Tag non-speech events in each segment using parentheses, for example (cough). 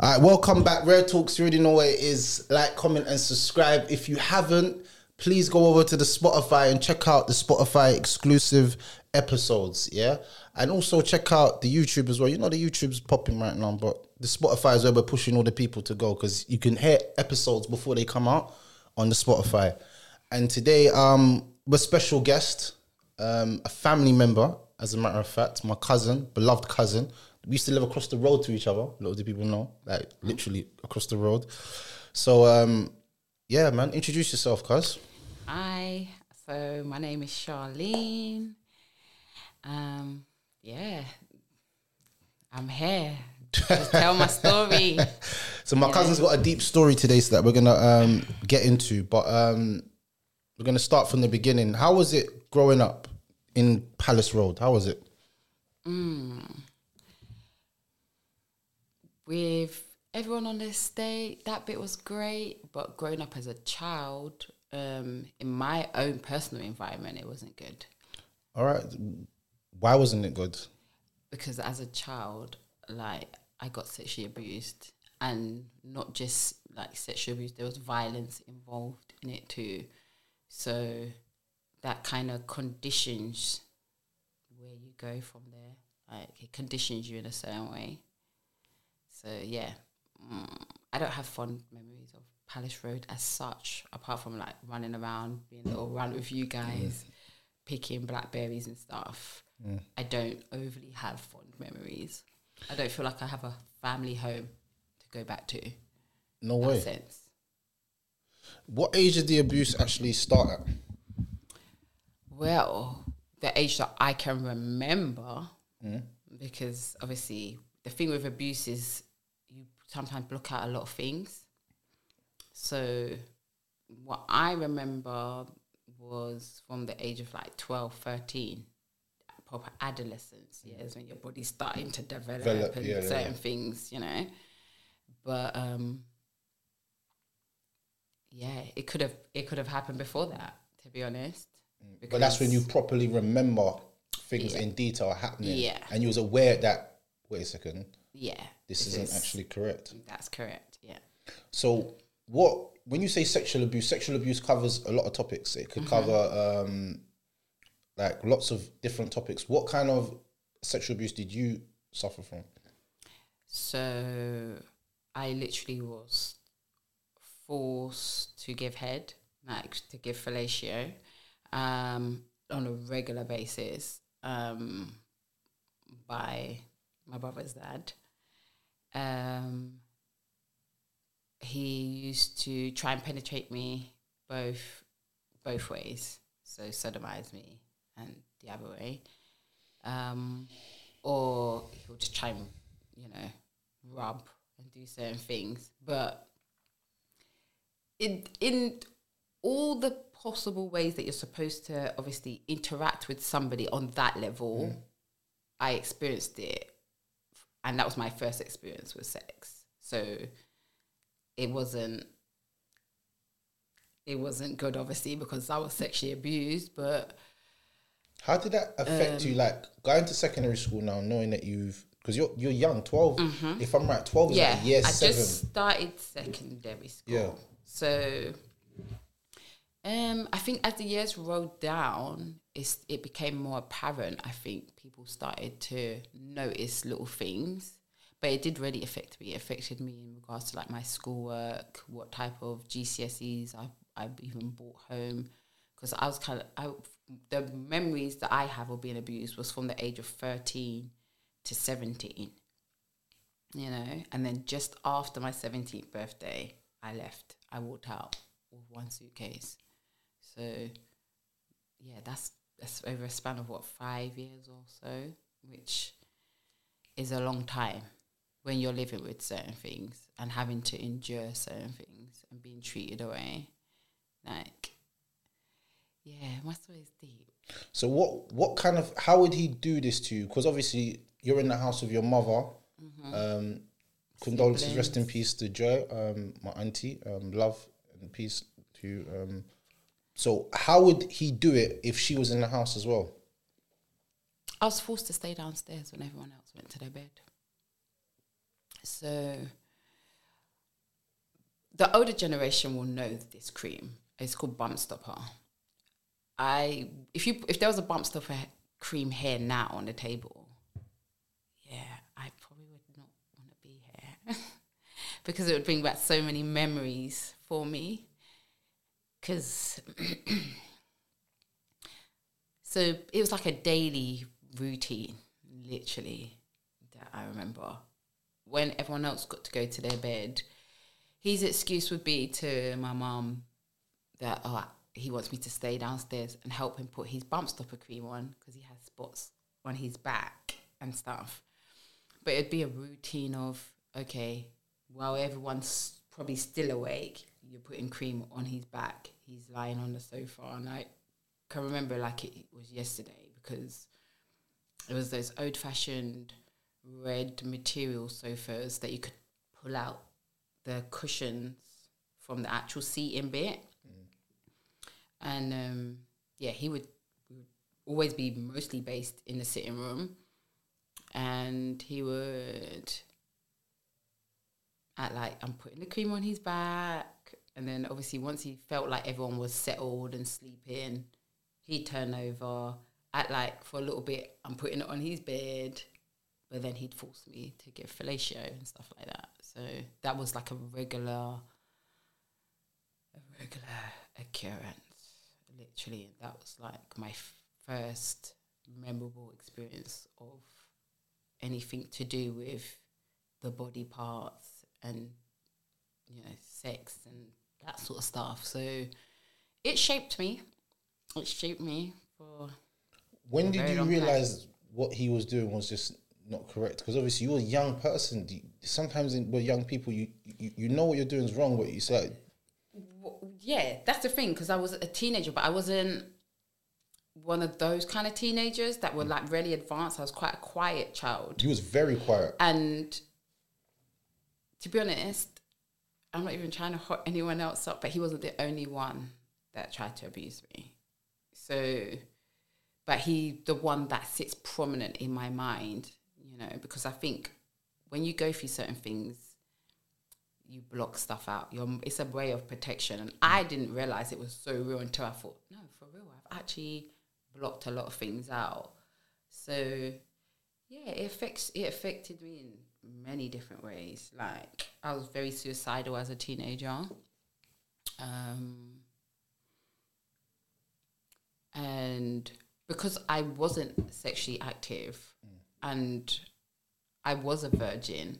All right, welcome back. Rare Talks, you already know what it is. Like, comment, and subscribe. If you haven't, please go over to the Spotify and check out the Spotify exclusive episodes. Yeah. And also check out the YouTube as well. You know, the YouTube's popping right now, but the Spotify is where we're pushing all the people to go because you can hear episodes before they come out on the Spotify. And today, um, we're special guest, um, a family member, as a matter of fact, my cousin, beloved cousin. We used to live across the road to each other. A lot of people know, like literally across the road. So, um, yeah, man, introduce yourself, cuz. Hi, so my name is Charlene. Um, yeah, I'm here. Just tell my story. (laughs) So my cousin's got a deep story today, so that we're gonna um, get into. But um, we're gonna start from the beginning. How was it growing up in Palace Road? How was it? With everyone on this estate, that bit was great. But growing up as a child, um, in my own personal environment, it wasn't good All right. Why wasn't it good? because as a child, like I got sexually abused, and not just like sexual abuse. There was violence involved in it too. So that kind of conditions where you go from there. Like it conditions you in a certain way. So yeah, mm, I don't have fond memories of Palace Road as such, apart from like running around, being a little run with you guys, picking blackberries and stuff. I don't overly have fond memories. I don't feel like I have a family home to go back to. No way. sense. What age did the abuse actually start at? Well, the age that I can remember, because obviously the thing with abuse is sometimes block out a lot of things. So, what I remember was from the age of like 12, 13, proper adolescence years when your body's starting to develop, Develop, and yeah, certain yeah. things, you know. But um, yeah, it could have it could have happened before that, to be honest. But that's when you properly remember things Yeah. in detail happening. Yeah. And you was aware that wait a second, yeah, this this isn't is- actually correct. That's correct. Yeah. So what when you say sexual abuse, sexual abuse covers a lot of topics. It could Mm-hmm. cover um like lots of different topics. What kind of sexual abuse did you suffer from? So I literally was forced to give head, like to give fellatio, um, on a regular basis, um, by my brother's dad. Um, he used to try and penetrate me both both ways, so sodomize me and the other way, um, or he'll just try and you know rub and do certain things, but in in all the possible ways that you're supposed to obviously interact with somebody on that level, I experienced it, and that was my first experience with sex. So it wasn't it wasn't good, obviously, because I was sexually abused. But How did that affect you? Like going to secondary school now, knowing that you've because you're you're young, 12 If I'm right, twelve is Mm-hmm. yeah, like year I seven. just started secondary school. Yeah. So, um, I think as the years rolled down, it's it became more apparent. I think people started to notice little things, but it did really affect me. It affected me in regards to like my schoolwork, what type of GCSEs I I even brought home, because I was kind of the memories that I have of being abused was from the age of thirteen to seventeen you know. And then just after my 17th birthday, I left. I walked out with one suitcase. So, yeah, that's that's over a span of what five years or so, which is a long time when you're living with certain things and having to endure certain things and being treated away. Like, yeah, my story is deep. So what what kind of how would he do this to you? Because obviously you're in the house of your mother. Um, condolences, rest in peace to Joy, um, my auntie. Um, love and peace to. you. Um, so how would he do it if she was in the house as well? I was forced to stay downstairs when everyone else went to their bed. So the older generation will know this cream. It's called Bump Stopper. I if you if there was a Bump Stopper cream here now on the table, yeah, I probably would not want to be here (laughs) because it would bring back so many memories for me. Because (clears throat) so it was like a daily routine, literally, that I remember. When everyone else got to go to their bed, his excuse would be to my mum that oh, he wants me to stay downstairs and help him put his bump stopper cream on because he has spots on his back and stuff. But it'd be a routine of okay, while everyone's probably still awake, you're putting cream on his back. He's lying on the sofa, and I can remember like it was yesterday because it was those old fashioned red material sofas that you could pull out the cushions from the actual seating bit. And um, yeah, he would, would always be mostly based in the sitting room. And he would act like I'm putting the cream on his back. And then obviously once he felt like everyone was settled and sleeping, he'd turn over, act like for a little bit I'm putting it on his bed, but then he'd force me to give fellatio and stuff like that. So that was like a regular, a regular occurrence, literally. That was like my f- first memorable experience of anything to do with the body parts and you know sex and that sort of stuff. So it shaped me. It shaped me for When did you long time. realize what he was doing was just not correct? Because obviously you're a young person. Sometimes in, with young people, you, you you know what you're doing is wrong, but you say yeah, that's the thing because I was a teenager, but I wasn't one of those kind of teenagers that were like really advanced. I was quite a quiet child, you was very quiet. and to be honest, I'm not even trying to hot anyone else up, but he wasn't the only one that tried to abuse me. So, but he the one that sits prominent in my mind, you know, because I think when you go through certain things, you block stuff out. It's a way of protection, and I didn't realize it was so real until I thought, no, for real, I've actually blocked a lot of things out. So, yeah, it affects. It affected me in many different ways. Like I was very suicidal as a teenager. Um, and because I wasn't sexually active and I was a virgin,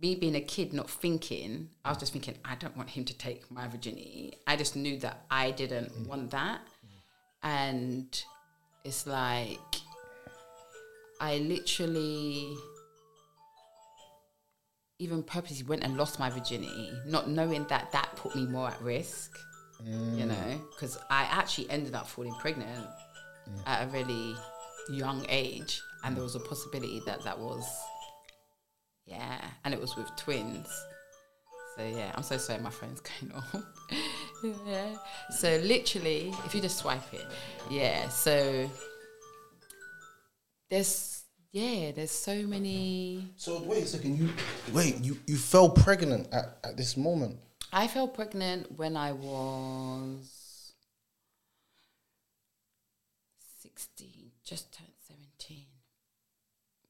me being a kid not thinking, I was just thinking, I don't want him to take my virginity. I just knew that I didn't want that. And it's like, I literally even purposely went and lost my virginity, not knowing that that put me more at risk, you mm. know, because I actually ended up falling pregnant mm. at a really young age, and there mm. was a possibility that that was, yeah, and it was with twins. So yeah, I'm so sorry, my phone's (laughs) going off. yeah. So literally, if you just swipe it, yeah. So there's yeah, there's so many. So wait a second. You wait. You you fell pregnant at, at this moment. I fell pregnant when I was sixteen, just turned seventeen,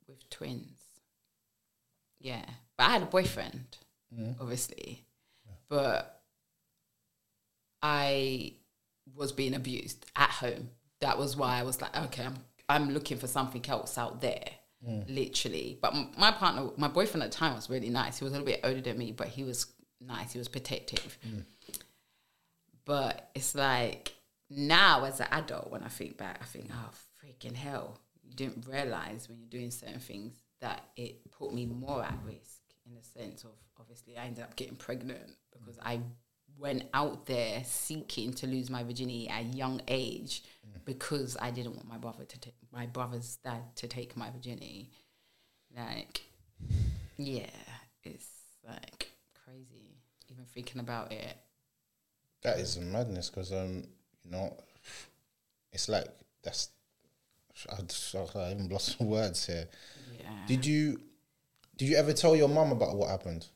with twins. Yeah, but I had a boyfriend, mm-hmm. obviously, but I was being abused at home. That was why I was like, okay, I'm I'm looking for something else out there, literally. But my partner, my boyfriend at the time was really nice. He was a little bit older than me, but he was nice. He was protective. But it's like now as an adult, when I think back, I think, oh freaking hell! You didn't realize when you're doing certain things that it put me more at risk in the sense of obviously I ended up getting pregnant because I went out there seeking to lose my virginity at a young age because I didn't want my brother to take my brother's dad to take my virginity. Like, yeah, it's like crazy even thinking about it. That is madness because um you know it's like that's I, just, I even lost some (laughs) words here. Yeah. Did you did you ever tell your mum about what happened?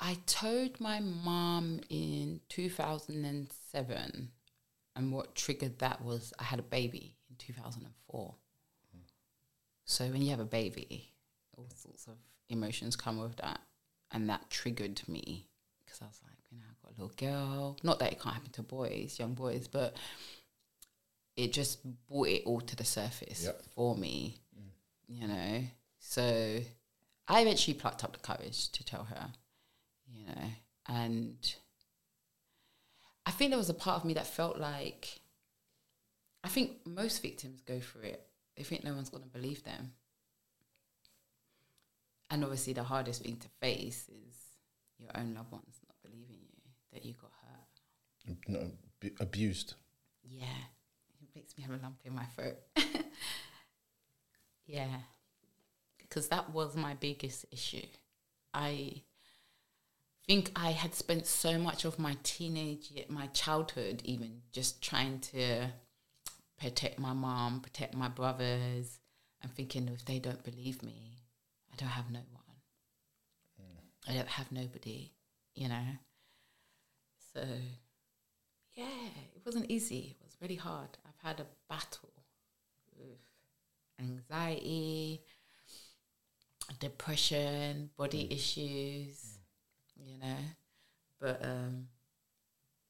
I told my mom in 2007, and what triggered that was I had a baby in 2004. So when you have a baby, all sorts of emotions come with that, and that triggered me because I was like, you know, I've got a little girl. Not that it can't happen to boys, young boys, but it just brought it all to the surface Yep. for me, you know. So I eventually plucked up the courage to tell her, you know, and I think there was a part of me that felt like I think most victims go through it. They think no one's going to believe them. And obviously, the hardest thing to face is your own loved ones not believing you that you got hurt. No, ab- abused. Yeah, it makes me have a lump in my throat. (laughs) yeah, because that was my biggest issue. I think I had spent so much of my teenage, my childhood, even just trying to protect my mom, protect my brothers, and thinking if they don't believe me, I don't have no one. Mm. I don't have nobody, you know. So yeah, it wasn't easy. It was really hard. I've had a battle with anxiety, depression, body mm. issues, you know. But um,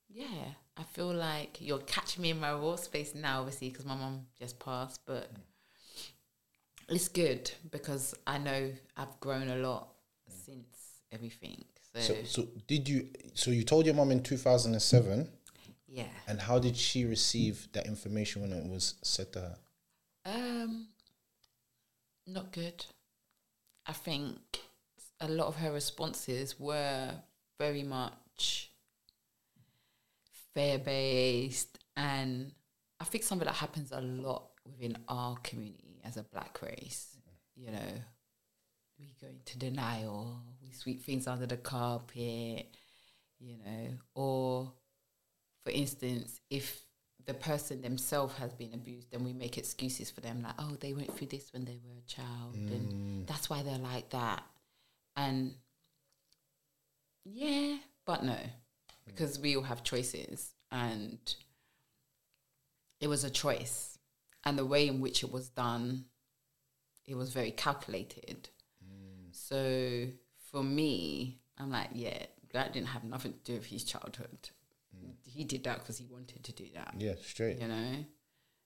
yeah, I feel like you're catching me in my raw space now, obviously, because my mom just passed. But it's good because I know I've grown a lot since everything. So, So so did you so you told your mom in two thousand and seven yeah. and how did she receive that information when it was said to her? Um, not good. I think a lot of her responses were very much fear based, and I think something that happens a lot within our community as a black race. You know, we go into denial, we sweep things under the carpet, you know, or for instance, if the person themselves has been abused, then we make excuses for them, like, oh, they went through this when they were a child, and mm. that's why they're like that. And yeah, but no, because we all have choices, and it was a choice, and the way in which it was done, it was very calculated. Mm. So for me, I'm like, yeah, that didn't have nothing to do with his childhood. Mm. He did that because he wanted to do that Yeah, straight. you know.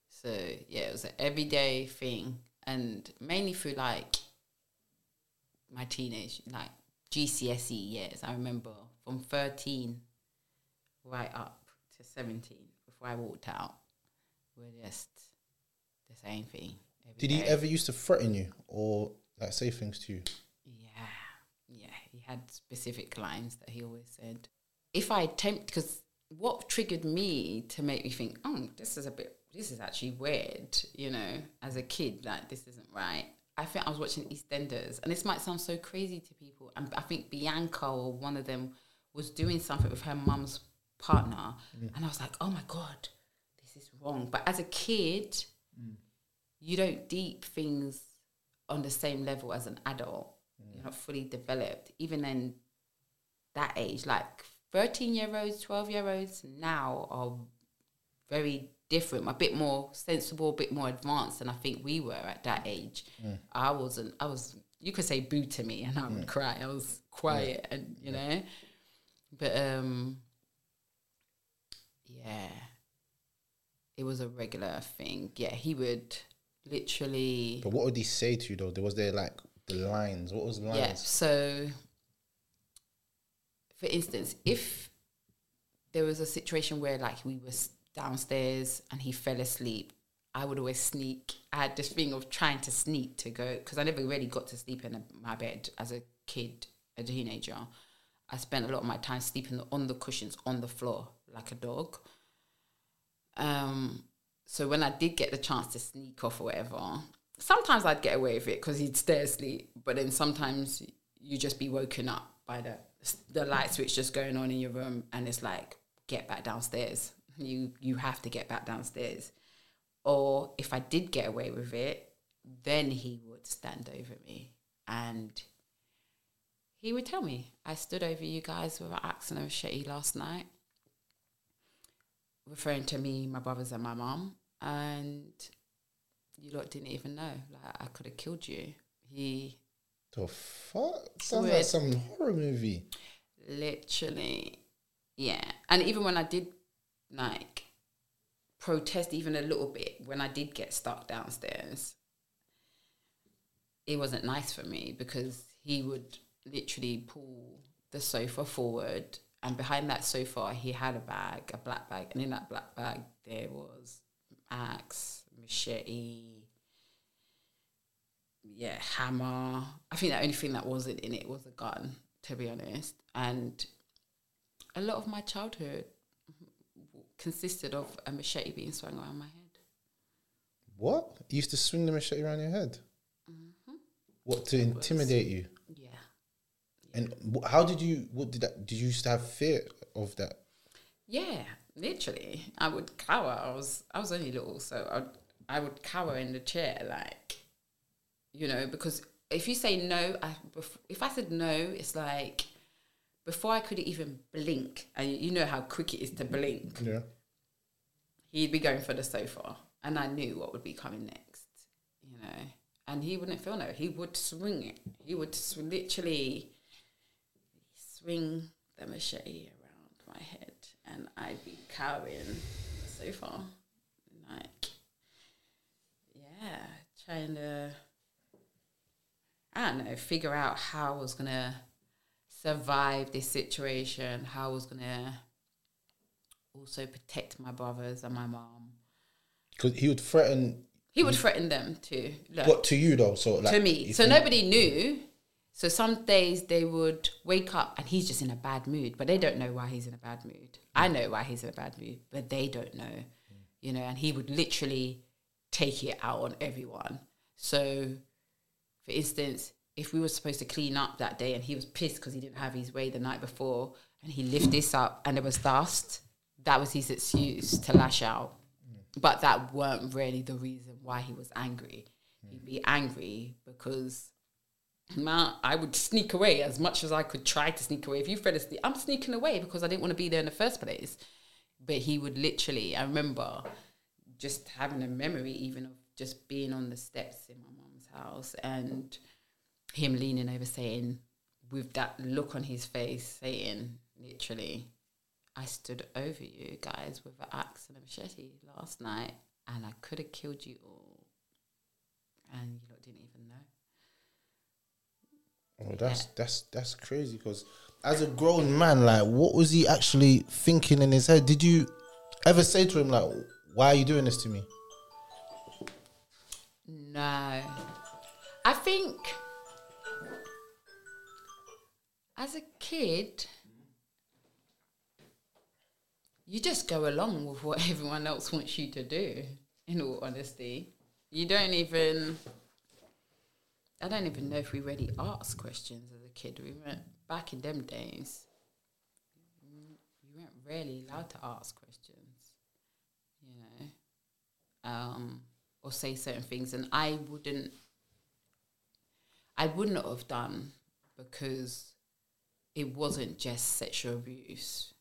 So yeah, it was an everyday thing, and mainly through like my teenage, like GCSE years. I remember from thirteen right up to seventeen before I walked out, we're just the same thing. Did he ever used to threaten you or like say things to you? Yeah, yeah. He had specific lines that he always said. If I attempt, because what triggered me to make me think, oh, this is a bit, this is actually weird, you know, as a kid, like this isn't right. I think I was watching EastEnders, and this might sound so crazy to people. And I think Bianca or one of them was doing something with her mum's partner, and I was like, oh my god, this is wrong. But as a kid, mm. you don't deep things on the same level as an adult. You're not fully developed, even in that age. Like 13 year olds, 12 year olds now are very different, a bit more sensible, a bit more advanced than I think we were at that age. I wasn't, I was, you could say boo to me and I would cry. I was quiet and, you know, but um, yeah, it was a regular thing. Yeah, he would literally. But what would he say to you though? There was there like the lines. What was the lines? Yeah. So, for instance, if there was a situation where like we were downstairs and he fell asleep, I would always sneak. I had this thing of trying to sneak to go because I never really got to sleep in my bed as a kid, a teenager. I spent a lot of my time sleeping on the cushions on the floor like a dog. Um, so when I did get the chance to sneak off or whatever, sometimes I'd get away with it because he'd stay asleep. But then sometimes you just be woken up by the the light switch just going on in your room, and it's like get back downstairs. You you have to get back downstairs. Or if I did get away with it, then he would stand over me and he would tell me, I stood over you guys with an axe and a machete last night referring to me, my brothers, and my mum, and you lot didn't even know. Like I could have killed you. He The fuck? Sounds like some horror movie. literally, yeah. And even when I did like protest even a little bit, when I did get stuck downstairs, it wasn't nice for me because he would literally pull the sofa forward and behind that sofa he had a bag, a black bag, and in that black bag there was axe, machete, yeah, hammer. I think the only thing that wasn't in it was a gun, to be honest. And a lot of my childhood consisted of a machete being swung around my head. What? You used to swing the machete around your head? Mm-hmm. What to intimidate you? Yeah. And how did you? What did that? Did you used to have fear of that? Yeah, literally. I would cower. I was I was only little, so I I would cower in the chair, like, you know, because if you say no, I, if I said no, it's like before I could even blink, and you know how quick it is to blink. Yeah. He'd be going for the sofa, and I knew what would be coming next, you know. And he wouldn't feel no. He would swing it. He would sw- literally swing the machete around my head, and I'd be cowering on the sofa, like, yeah, trying to, I don't know, figure out how I was gonna survive this situation, how I was gonna also protect my brothers and my mom. Because he would threaten. He would threaten them too. Look, What to you though? So like to me. So nobody knew. So some days they would wake up and he's just in a bad mood, but they don't know why he's in a bad mood. I know why he's in a bad mood, but they don't know. You know, and he would literally take it out on everyone. So, for instance, if we were supposed to clean up that day and he was pissed because he didn't have his way the night before and he lifted this up and there was dust, that was his excuse to lash out. Mm. But that weren't really the reason why he was angry. He'd be angry because man, I would sneak away as much as I could try to sneak away. If you fell asleep, I'm sneaking away because I didn't want to be there in the first place. But he would literally, I remember just having a memory even of just being on the steps in my mom's house and him leaning over saying, with that look on his face, saying, literally, I stood over you guys with an axe and a machete last night and I could have killed you all. And you lot didn't even know. Oh, that's that's that's crazy. Because as a grown man, like, what was he actually thinking in his head? Did you ever say to him like, "Why are you doing this to me?" No. I think as a kid, you just go along with what (laughs) everyone else wants you to do, in all honesty. You don't even, I don't even know if we really asked questions as a kid. We went back in them days. You weren't really allowed to ask questions, you know, um, or say certain things, and I wouldn't, I wouldn't have done because it wasn't just sexual abuse.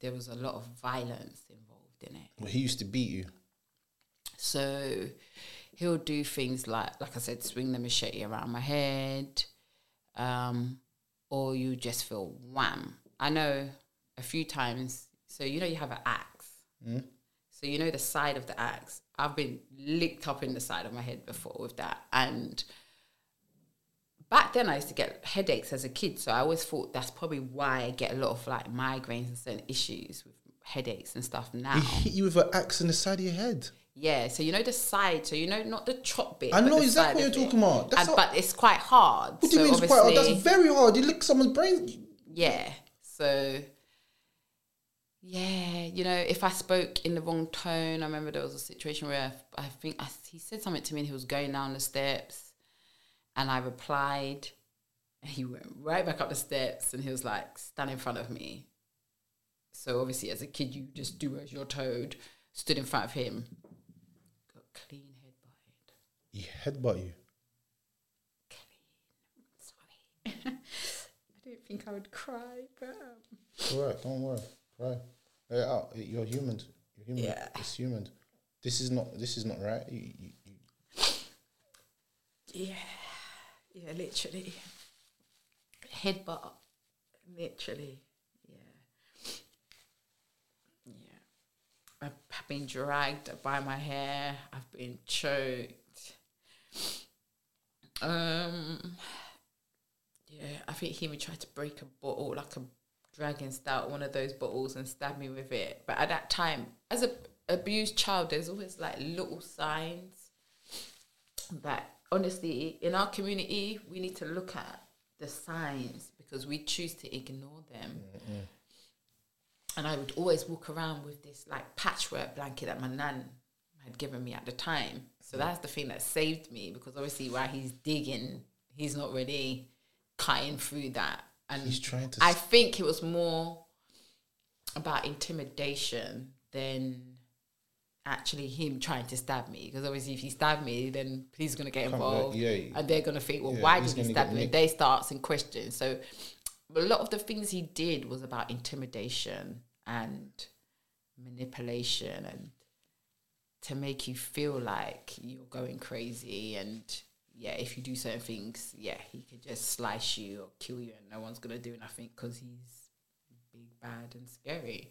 There was a lot of violence involved in it. Well, he used to beat you. So he'll do things like, like I said, swing the machete around my head, um, or you just feel wham. I know a few times. So you know you have an axe. So you know the side of the axe. I've been licked up in the side of my head before with that, and back then I used to get headaches as a kid. So I always thought that's probably why I get a lot of like migraines and certain issues with headaches and stuff now. He hit you with an axe in the side of your head. Yeah, so you know the side, so you know not the chop bit. I know exactly what you're talking about. That's And, but it's quite hard. What do you so mean it's quite hard? That's very hard. You lick someone's brain. yeah. So yeah, you know, if I spoke in the wrong tone, I remember there was a situation where I, I think I, he said something to me and he was going down the steps, and I replied, and he went right back up the steps and he was like, stand in front of me. So obviously, as a kid, you just do as you're told. Stood in front of him, got clean head butted. He headbutt you. Clean. Sorry. (laughs) I didn't think I would cry, but um, all right. Don't worry. Cry. It out. You're human. You're human. Yeah. It's human. This is not. This is not right. You, you, you, yeah, yeah, literally. Headbutt, literally. Yeah. Yeah. I've been dragged by my hair. I've been choked. Um. Yeah, I think he even tried to break a bottle, like a dragon stout, one of those bottles, and stab me with it. But at that time, as a abused child, there's always like little signs that honestly, in our community, we need to look at the signs because we choose to ignore them. And I would always walk around with this like patchwork blanket that my nan had given me at the time. So mm. that's the thing that saved me because obviously while he's digging, he's not really cutting through that. And He's trying to I think it was more about intimidation than actually him trying to stab me. Because obviously, if he stabbed me, then he's gonna get involved, yeah, yeah. and they're gonna think, well, Yeah, why did he stab me? They start asking questions. So, a lot of the things he did was about intimidation and manipulation, and to make you feel like you're going crazy and. Yeah, if you do certain things, yeah, he could just slice you or kill you, and no one's gonna do nothing because he's big, bad, and scary.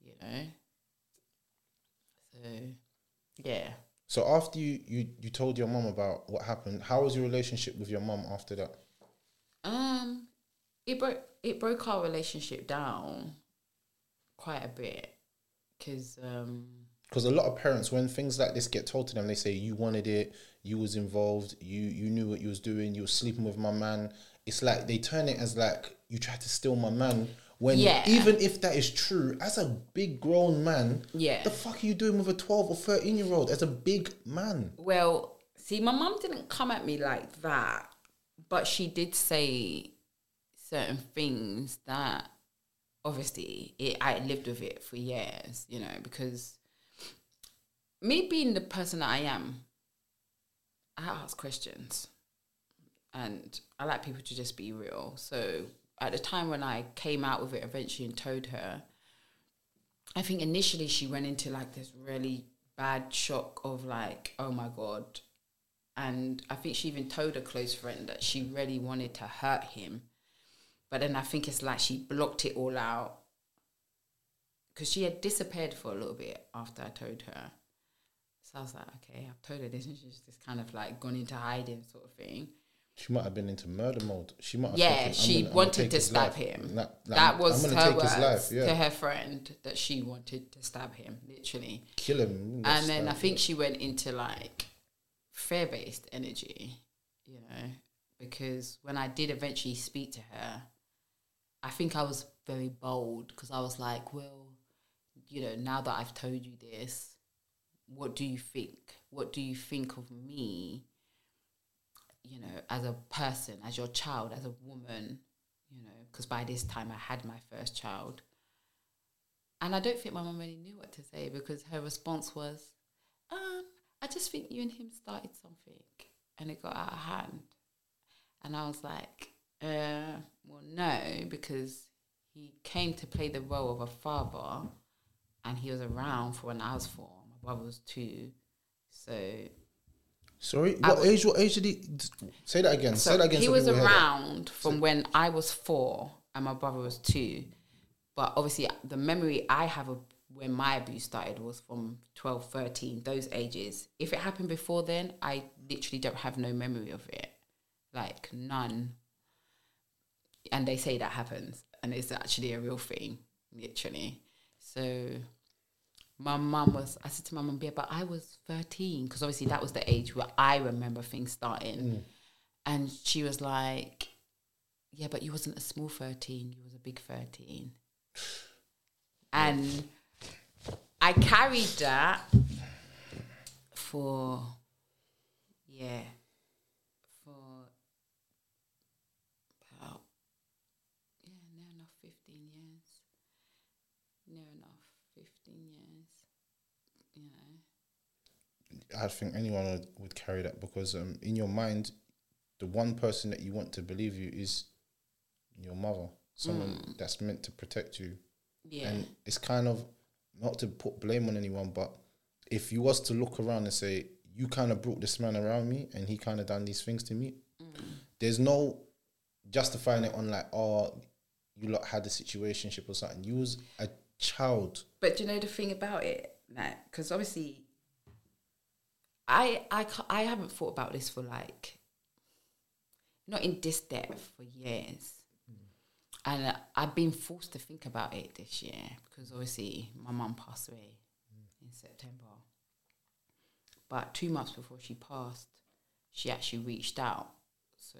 You know. So, yeah. so after you, you you told your mom about what happened, how was your relationship with your mom after that? Um, it broke it broke our relationship down quite a bit because um Because a lot of parents, when things like this get told to them, they say you wanted it, you was involved, you you knew what you was doing, you were sleeping with my man. It's like they turn it as like you tried to steal my man. When Yeah. even if that is true, as a big grown man, Yeah. the fuck are you doing with a twelve or thirteen year old as a big man? well see my mum didn't come at me like that but she did say certain things that obviously it, I lived with it for years you know because me being the person that I am I ask questions and I like people to just be real. So at the time when I came out with it eventually and told her, I think initially she went into like this really bad shock of like, oh my God. And I think she even told a close friend that she really wanted to hurt him. But then I think it's like she blocked it all out because she had disappeared for a little bit after I told her. So I was like, okay, I've told her this, and she's just kind of like gone into hiding, sort of thing. She might have been into murder mode. She might. Have Yeah, she gonna- wanted to stab life. him. Like- like, that was her words life. to her friend that she wanted to stab him, literally. kill him. and then I think she went into like fear based energy, you know, because when I did eventually speak to her, I think I was very bold because I was like, well, you know, now that I've told you this, what do you think? What do you think of me? You know, as a person, as your child, as a woman, you know, because by this time I had my first child. and I don't think my mum really knew what to say because her response was, um, I just think you and him started something and it got out of hand. And I was like, uh, well, no, because he came to play the role of a father and he was around for when I was four. My brother was two. So, Sorry, what was- age? What age did he? Say that again. so Say that again. he so was people hear that. around from when I was four and my brother was two. But obviously, the memory I have of when my abuse started was from 12, 13, those ages. If it happened before then, I literally don't have no memory of it. Like, none. And they say that happens. And it's actually a real thing, literally. So my mum was, I said to my mum, yeah, but I was 13, because obviously that was the age where I remember things starting. Mm. And she was like, yeah, but you wasn't a small 13, you was a big 13. (sighs) And I carried that for, yeah, for about, yeah, near enough 15 years. Near enough 15 years, you know. I think anyone would, would carry that because um, in your mind, the one person that you want to believe you is your mother, someone that's meant to protect you. Yeah. And it's kind of not to put blame on anyone, but if you was to look around and say, you kind of brought this man around me and he kind of done these things to me, there's no justifying it on like, oh, you lot had a situationship or something. You was a child. But do you know the thing about it, Matt? because obviously, I I I haven't thought about this for like, not in this depth for years, and uh, I've been forced to think about it this year because obviously my mum passed away in September. But two months before she passed, she actually reached out. So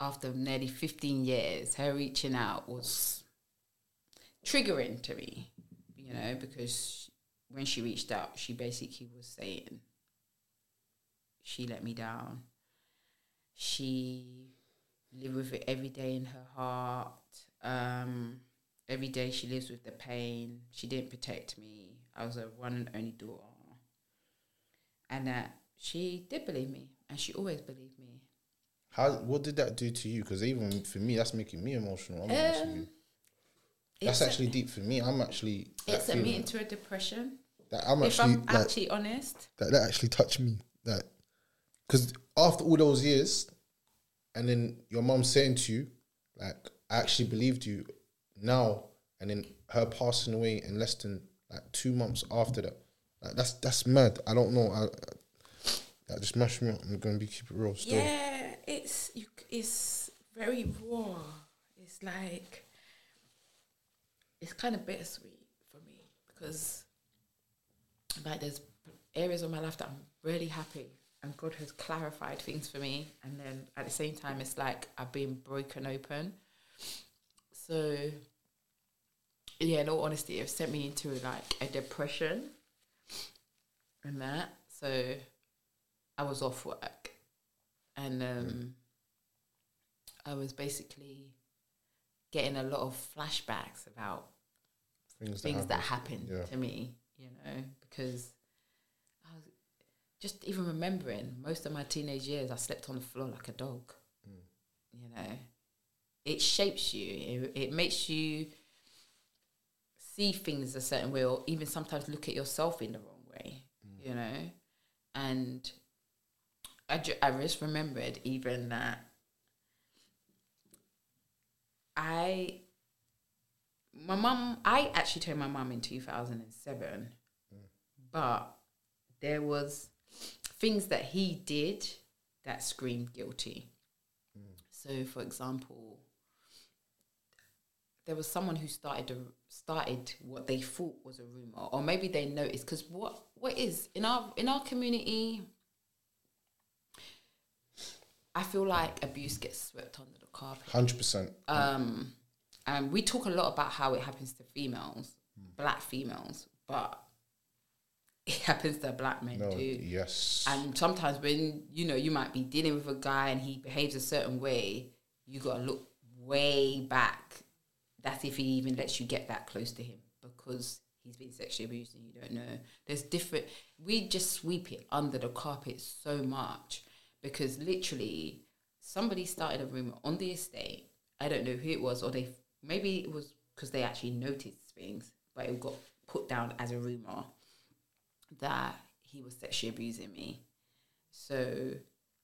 after nearly 15 years, her reaching out was triggering to me, you know, because when she reached out, she basically was saying, she let me down. She lived with it every day in her heart. Um, every day she lives with the pain. She didn't protect me. I was a one and only daughter. And that she did believe me, and she always believed me. How? What did that do to you? Because even for me, that's making me emotional. I'm honest with. Um, That's it's actually deep for me. I'm actually. a, like, it sent me into a depression. that I'm if actually I'm like, actually honest, that that actually touched me. That because after all those years, and then your mom saying to you, like, I actually believed you now, and then her passing away in less than like two months after that. Like, that's that's mad. I don't know. I, I, that just mashed me up. I'm gonna be keep it real still. yeah, it's you, it's very raw. It's like it's kind of bittersweet for me because like there's areas of my life that I'm really happy and God has clarified things for me, and then at the same time, it's like I've been broken open. So yeah, in all honesty, it sent me into like a depression and that. So I was off work and um, I was basically getting a lot of flashbacks about Things, things that happen. happened Yeah. to me, you know, because I was just even remembering most of my teenage years, I slept on the floor like a dog, mm. you know. It shapes you, it, it makes you see things a certain way, or even sometimes look at yourself in the wrong way, mm. you know. And I, ju- I just remembered even that I my mum I actually told my mum in 2007 but there was things that he did that screamed guilty. So for example there was someone who started a, started what they thought was a rumor or maybe they noticed because what what is in our in our community I feel like abuse gets swept under the carpet Hundred percent. um, and we talk a lot about how it happens to females, black females, but it (laughs) happens to black men No. too. Yes. And sometimes when you know you might be dealing with a guy and he behaves a certain way, you gotta look way back that's if he even lets you get that close to him because he's been sexually abused and you don't know. There's different. We just sweep it under the carpet so much because literally somebody started a rumor on the estate. I don't know who it was, or they maybe it was because they actually noticed things, but it got put down as a rumor that he was sexually abusing me. So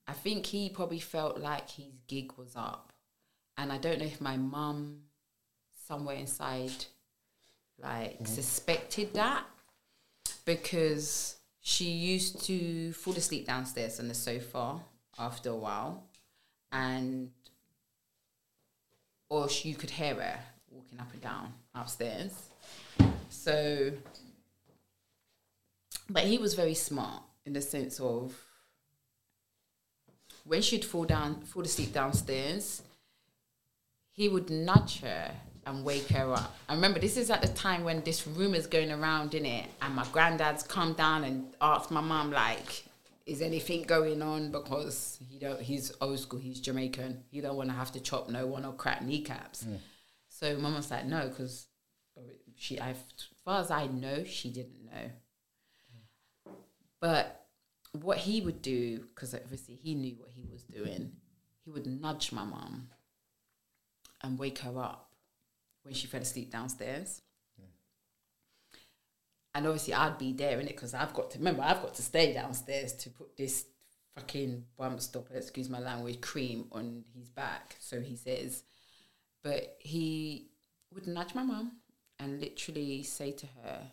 I think he probably felt like his gig was up. And I don't know if my mum somewhere inside like mm-hmm. suspected that because she used to fall asleep downstairs on the sofa after a while and or she, you could hear her walking up and down upstairs. So but he was very smart in the sense of when she'd fall down fall asleep downstairs he would nudge her and wake her up. I remember this is at the time when this rumor's going around in it, and my granddad's come down and asked my mum like, "Is anything going on?" Because he don't. He's old school. He's Jamaican. He don't want to have to chop no one or crack kneecaps. Mm. So mum was like, "No," because she, I, as far as I know, she didn't know. But what he would do, because obviously he knew what he was doing, he would nudge my mum and wake her up when she fell asleep downstairs. And obviously, I'd be there in it because I've got to remember I've got to stay downstairs to put this fucking bum stopper, excuse my language, cream on his back. So he says, but he would nudge my mum and literally say to her,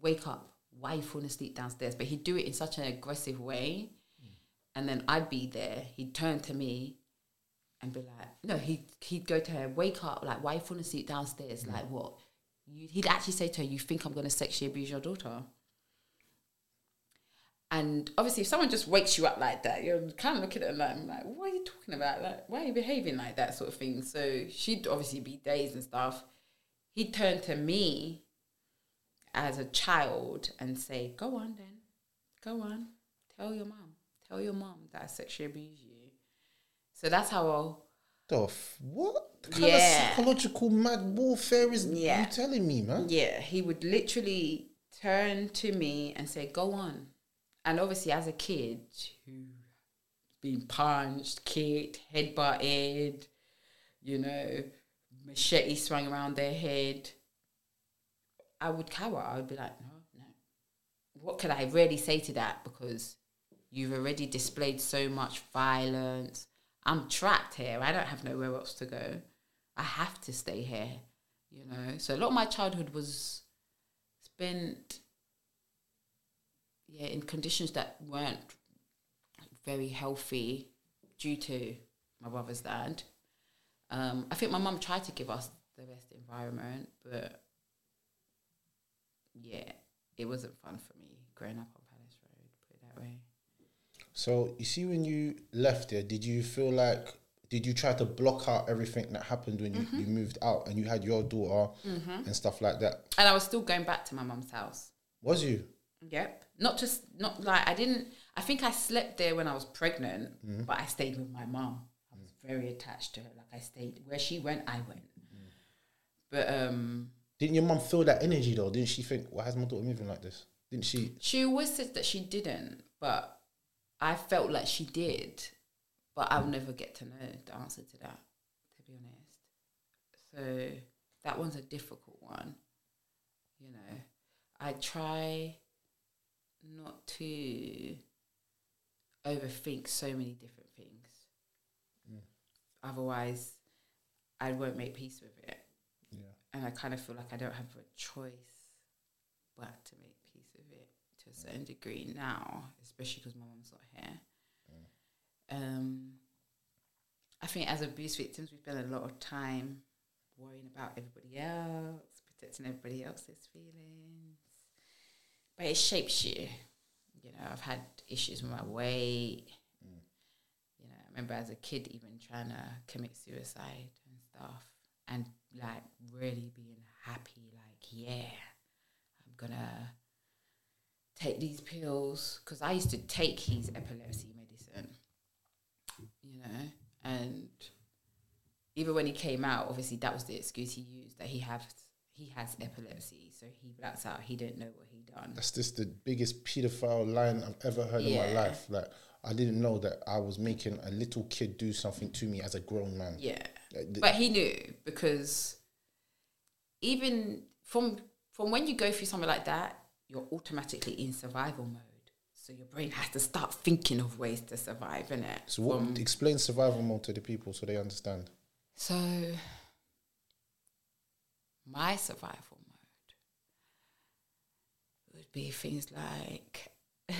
"Wake up! Why are you falling asleep downstairs?" But he'd do it in such an aggressive way, and then I'd be there. He'd turn to me and be like, no, he'd, he'd go to her, wake up, like, why are you falling asleep downstairs? Mm. Like, what? You, he'd actually say to her, you think I'm going to sexually abuse your daughter? And obviously, if someone just wakes you up like that, you're kind of looking at them like, I'm like, what are you talking about? Like, why are you behaving like that sort of thing? So she'd obviously be dazed and stuff. He'd turn to me as a child and say, go on then, go on, tell your mom, tell your mom that I sexually abused you. So that's how I'll The f- what kind Yeah. of psychological mad warfare is Yeah. you telling me, man? Yeah, he would literally turn to me and say, "Go on." And obviously, as a kid who's been punched, kicked, head headbutted, you know, machete swung around their head, I would cower. I would be like, "No, no." What could I really say to that? Because you've already displayed so much violence. I'm trapped here. I don't have nowhere else to go. I have to stay here, you know. So a lot of my childhood was spent, yeah, in conditions that weren't very healthy due to my brother's dad. Um, I think my mum tried to give us the best environment, but yeah, it wasn't fun for me growing up on Palace Road. Put it that way. So you see, when you left there, did you feel like did you try to block out everything that happened when you, Mm-hmm. you moved out and you had your daughter and stuff like that? And I was still going back to my mum's house. Was you? Yep. Not just not like I didn't. I think I slept there when I was pregnant, but I stayed with my mom. I was very attached to her. Like I stayed where she went, I went. But um, Didn't your mum feel that energy though? Didn't she think, "Why is my daughter moving like this?" Didn't she? she always said that she didn't, but I felt like she did. But I'll never get to know the answer to that, to be honest. So that one's a difficult one. You know, I try not to overthink so many different things. Otherwise, I won't make peace with it. Yeah. And I kind of feel like I don't have a choice but to make peace with it to a certain degree now, especially because my mum's not here. Um, I think as abuse victims, we spend a lot of time worrying about everybody else, protecting everybody else's feelings, but it shapes you. You know, I've had issues with my weight. You know, I remember as a kid even trying to commit suicide and stuff, and like really being happy, like yeah, I'm gonna take these pills because I used to take his epilepsy medicine, you know, and even when he came out, obviously that was the excuse he used that he has he has epilepsy, so he blacks out. He didn't know what he done. That's just the biggest pedophile line I've ever heard in my life. Like I didn't know that I was making a little kid do something to me as a grown man. Yeah, Like, th- but he knew because even from from when you go through something like that, you're automatically in survival mode. So your brain has to start thinking of ways to survive, innit? So what? Explain survival mode to the people so they understand. So, my survival mode would be things like (laughs) it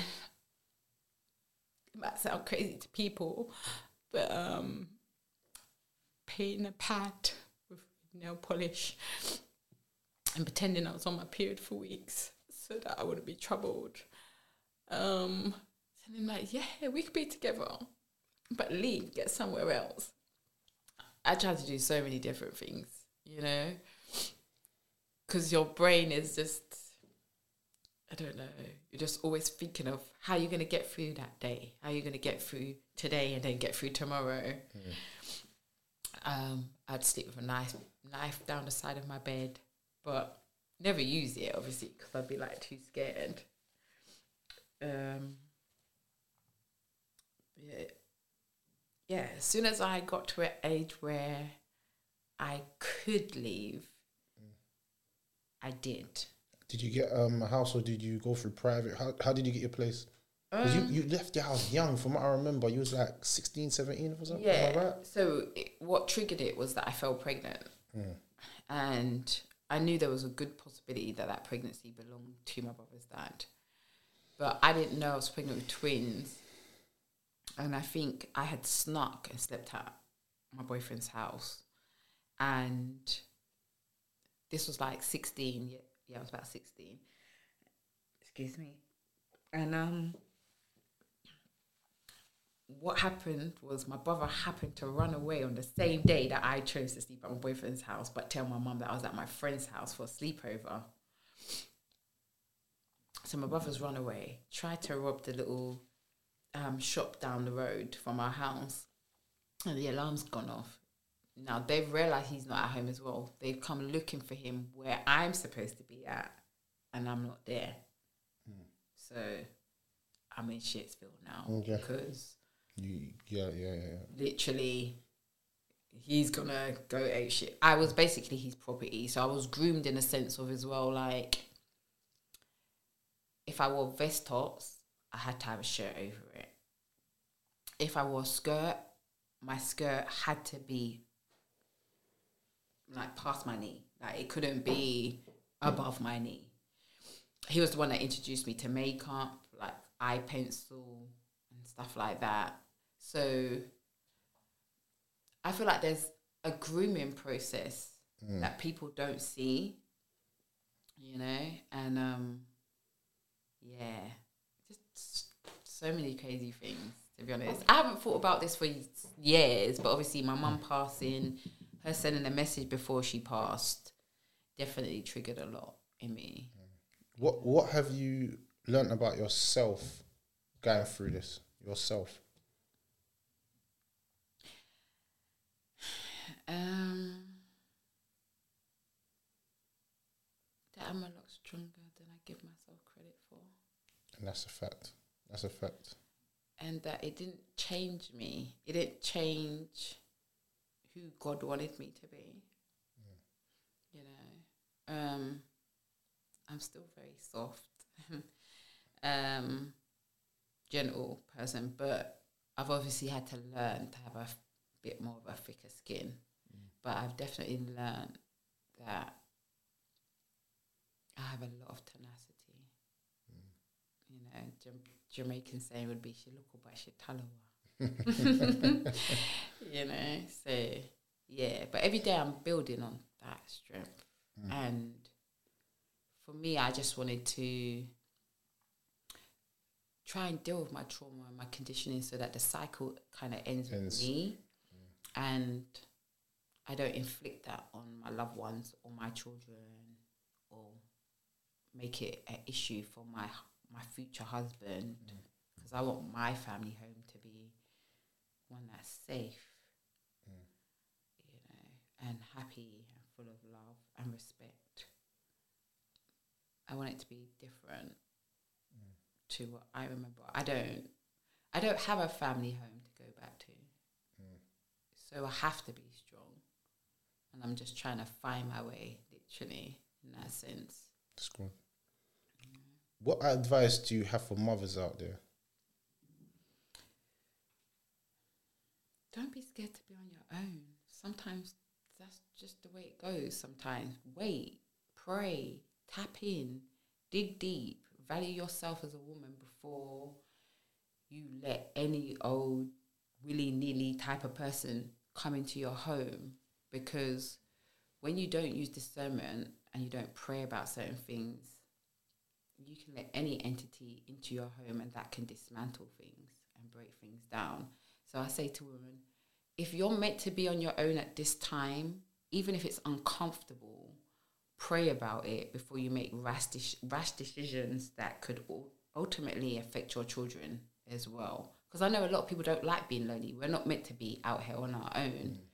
might sound crazy to people, but um, painting a pad with nail polish and pretending I was on my period for weeks so that I wouldn't be troubled. Um, and I'm like, yeah, we could be together, but leave, get somewhere else. I tried to do so many different things, you know, because your brain is just, I don't know, you're just always thinking of how you're going to get through that day, how you're going to get through today and then get through tomorrow. Um, I'd sleep with a knife, knife down the side of my bed, but never use it, obviously, because I'd be like too scared. Um, yeah, yeah, as soon as I got to an age where I could leave, I did. Did you get um, a house or did you go through private? How, how did you get your place? Because Um, you, you left your house young, from what I remember. You was like 16, 17 or something. Yeah. Right? So it, what triggered it was that I fell pregnant, and I knew there was a good possibility that that pregnancy belonged to my brother's dad, but I didn't know I was pregnant with twins, and I think I had snuck and slept at my boyfriend's house, and this was like sixteen. Yeah, yeah, I was about sixteen. Excuse me, and um what happened was my brother happened to run away on the same day that I chose to sleep at my boyfriend's house, but tell my mum that I was at my friend's house for a sleepover. So my brother's run away, tried to rob the little um, shop down the road from our house, and the alarm's gone off. Now they've realised he's not at home as well. They've come looking for him where I'm supposed to be at, and I'm not there. So I'm in Shittsville now Okay. because You, yeah, yeah, yeah. literally he's gonna go ape shit. I was basically his property, so I was groomed in a sense of as well. Like, if I wore vest tops, I had to have a shirt over it. If I wore a skirt, my skirt had to be like past my knee. Like it couldn't be above my knee. He was the one that introduced me to makeup, like eye pencil and stuff like that. So I feel like there's a grooming process that people don't see, you know, and um, yeah, just so many crazy things. To be honest, I haven't thought about this for years, but obviously my mum passing, her sending a message before she passed, definitely triggered a lot in me. What What have you learned about yourself going through this? Yourself. Um, that I'm a lot stronger than I give myself credit for. And that's a fact. That's a fact. and that it didn't change me. It didn't change who God wanted me to be. Yeah. You know, um, I'm still very soft, um, gentle person, but I've obviously had to learn to have a bit more of a thicker skin. But I've definitely learned that I have a lot of tenacity you know, Jam- Jamaican saying would be she look but she talawa. you know, so yeah, but every day I'm building on that strength. Mm. And for me, I just wanted to try and deal with my trauma and my conditioning so that the cycle kind of ends Ends. with me mm. and I don't inflict that on my loved ones or my children or make it an issue for my my future husband mm. because I want my family home to be one that's safe. Mm. You know, and happy and full of love and respect. I want it to be different mm. to what I remember. I don't I don't have a family home to go back to. So I have to be. And I'm just trying to find my way, literally, in that sense. That's cool. What advice do you have for mothers out there? Don't be scared to be on your own. Sometimes that's just the way it goes. Sometimes wait, pray, tap in, dig deep, value yourself as a woman before you let any old willy nilly type of person come into your home. Because when you don't use discernment and you don't pray about certain things, you can let any entity into your home and that can dismantle things and break things down. So I say to women, if you're meant to be on your own at this time, even if it's uncomfortable, pray about it before you make rash, dec- rash decisions that could ultimately affect your children as well. Because I know a lot of people don't like being lonely. We're not meant to be out here on our own. Mm.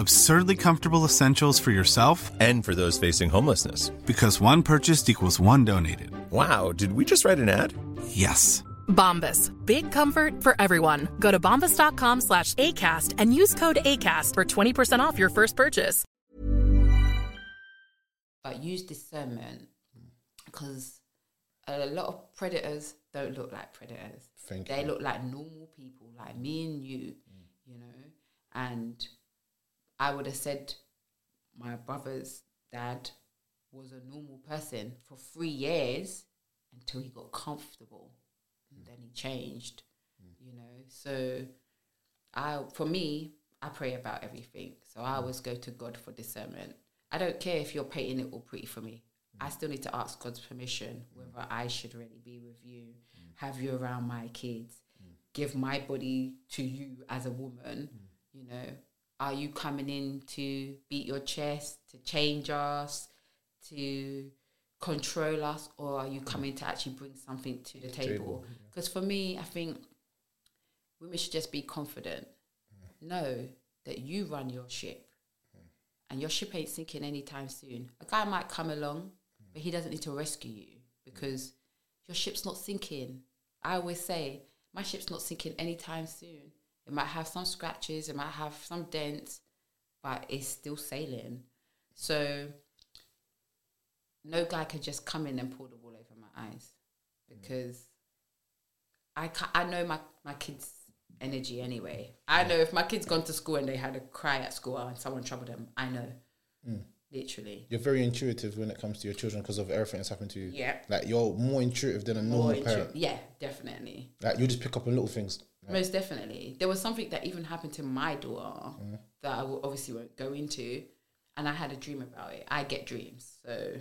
Absurdly comfortable essentials for yourself And for those facing homelessness. because one purchased equals one donated. Wow, did we just write an ad? Yes. Bombas. Big comfort for everyone. Go to bombas.com slash ACAST and use code ACAST for 20% off your first purchase. But use discernment because a lot of predators don't look like predators. Thank they you. look like normal people, like me and you, you know. And I would have said my brother's dad was a normal person for three years until he got comfortable. And then he changed, mm. you know. So I for me, I pray about everything. So I mm. always go to God for discernment. I don't care if you're painting it all pretty for me. I mm. still need to ask God's permission whether I should really be with you, have you around my kids, give my body to you as a woman. You know, are you coming in to beat your chest, to change us, to control us, or are you coming to actually bring something to the table? Because for me, I think women should just be confident. Know that you run your ship and your ship ain't sinking anytime soon. A guy might come along, but he doesn't need to rescue you because your ship's not sinking. I always say, my ship's not sinking anytime soon. It might have some scratches, it might have some dents, but it's still sailing. So no guy can just come in and pull the wool over my eyes because I ca I know my, my kids' energy anyway. I know if my kids gone to school and they had a cry at school and someone troubled them, I know. Mm. literally. You're very intuitive when it comes to your children because of everything that's happened to you. Yeah. Like you're more intuitive than a normal intru- parent. yeah, definitely. Like you just pick up on little things. Most definitely. There was something that even happened to my daughter Mm. that I will obviously won't go into, and I had a dream about it. I get dreams, so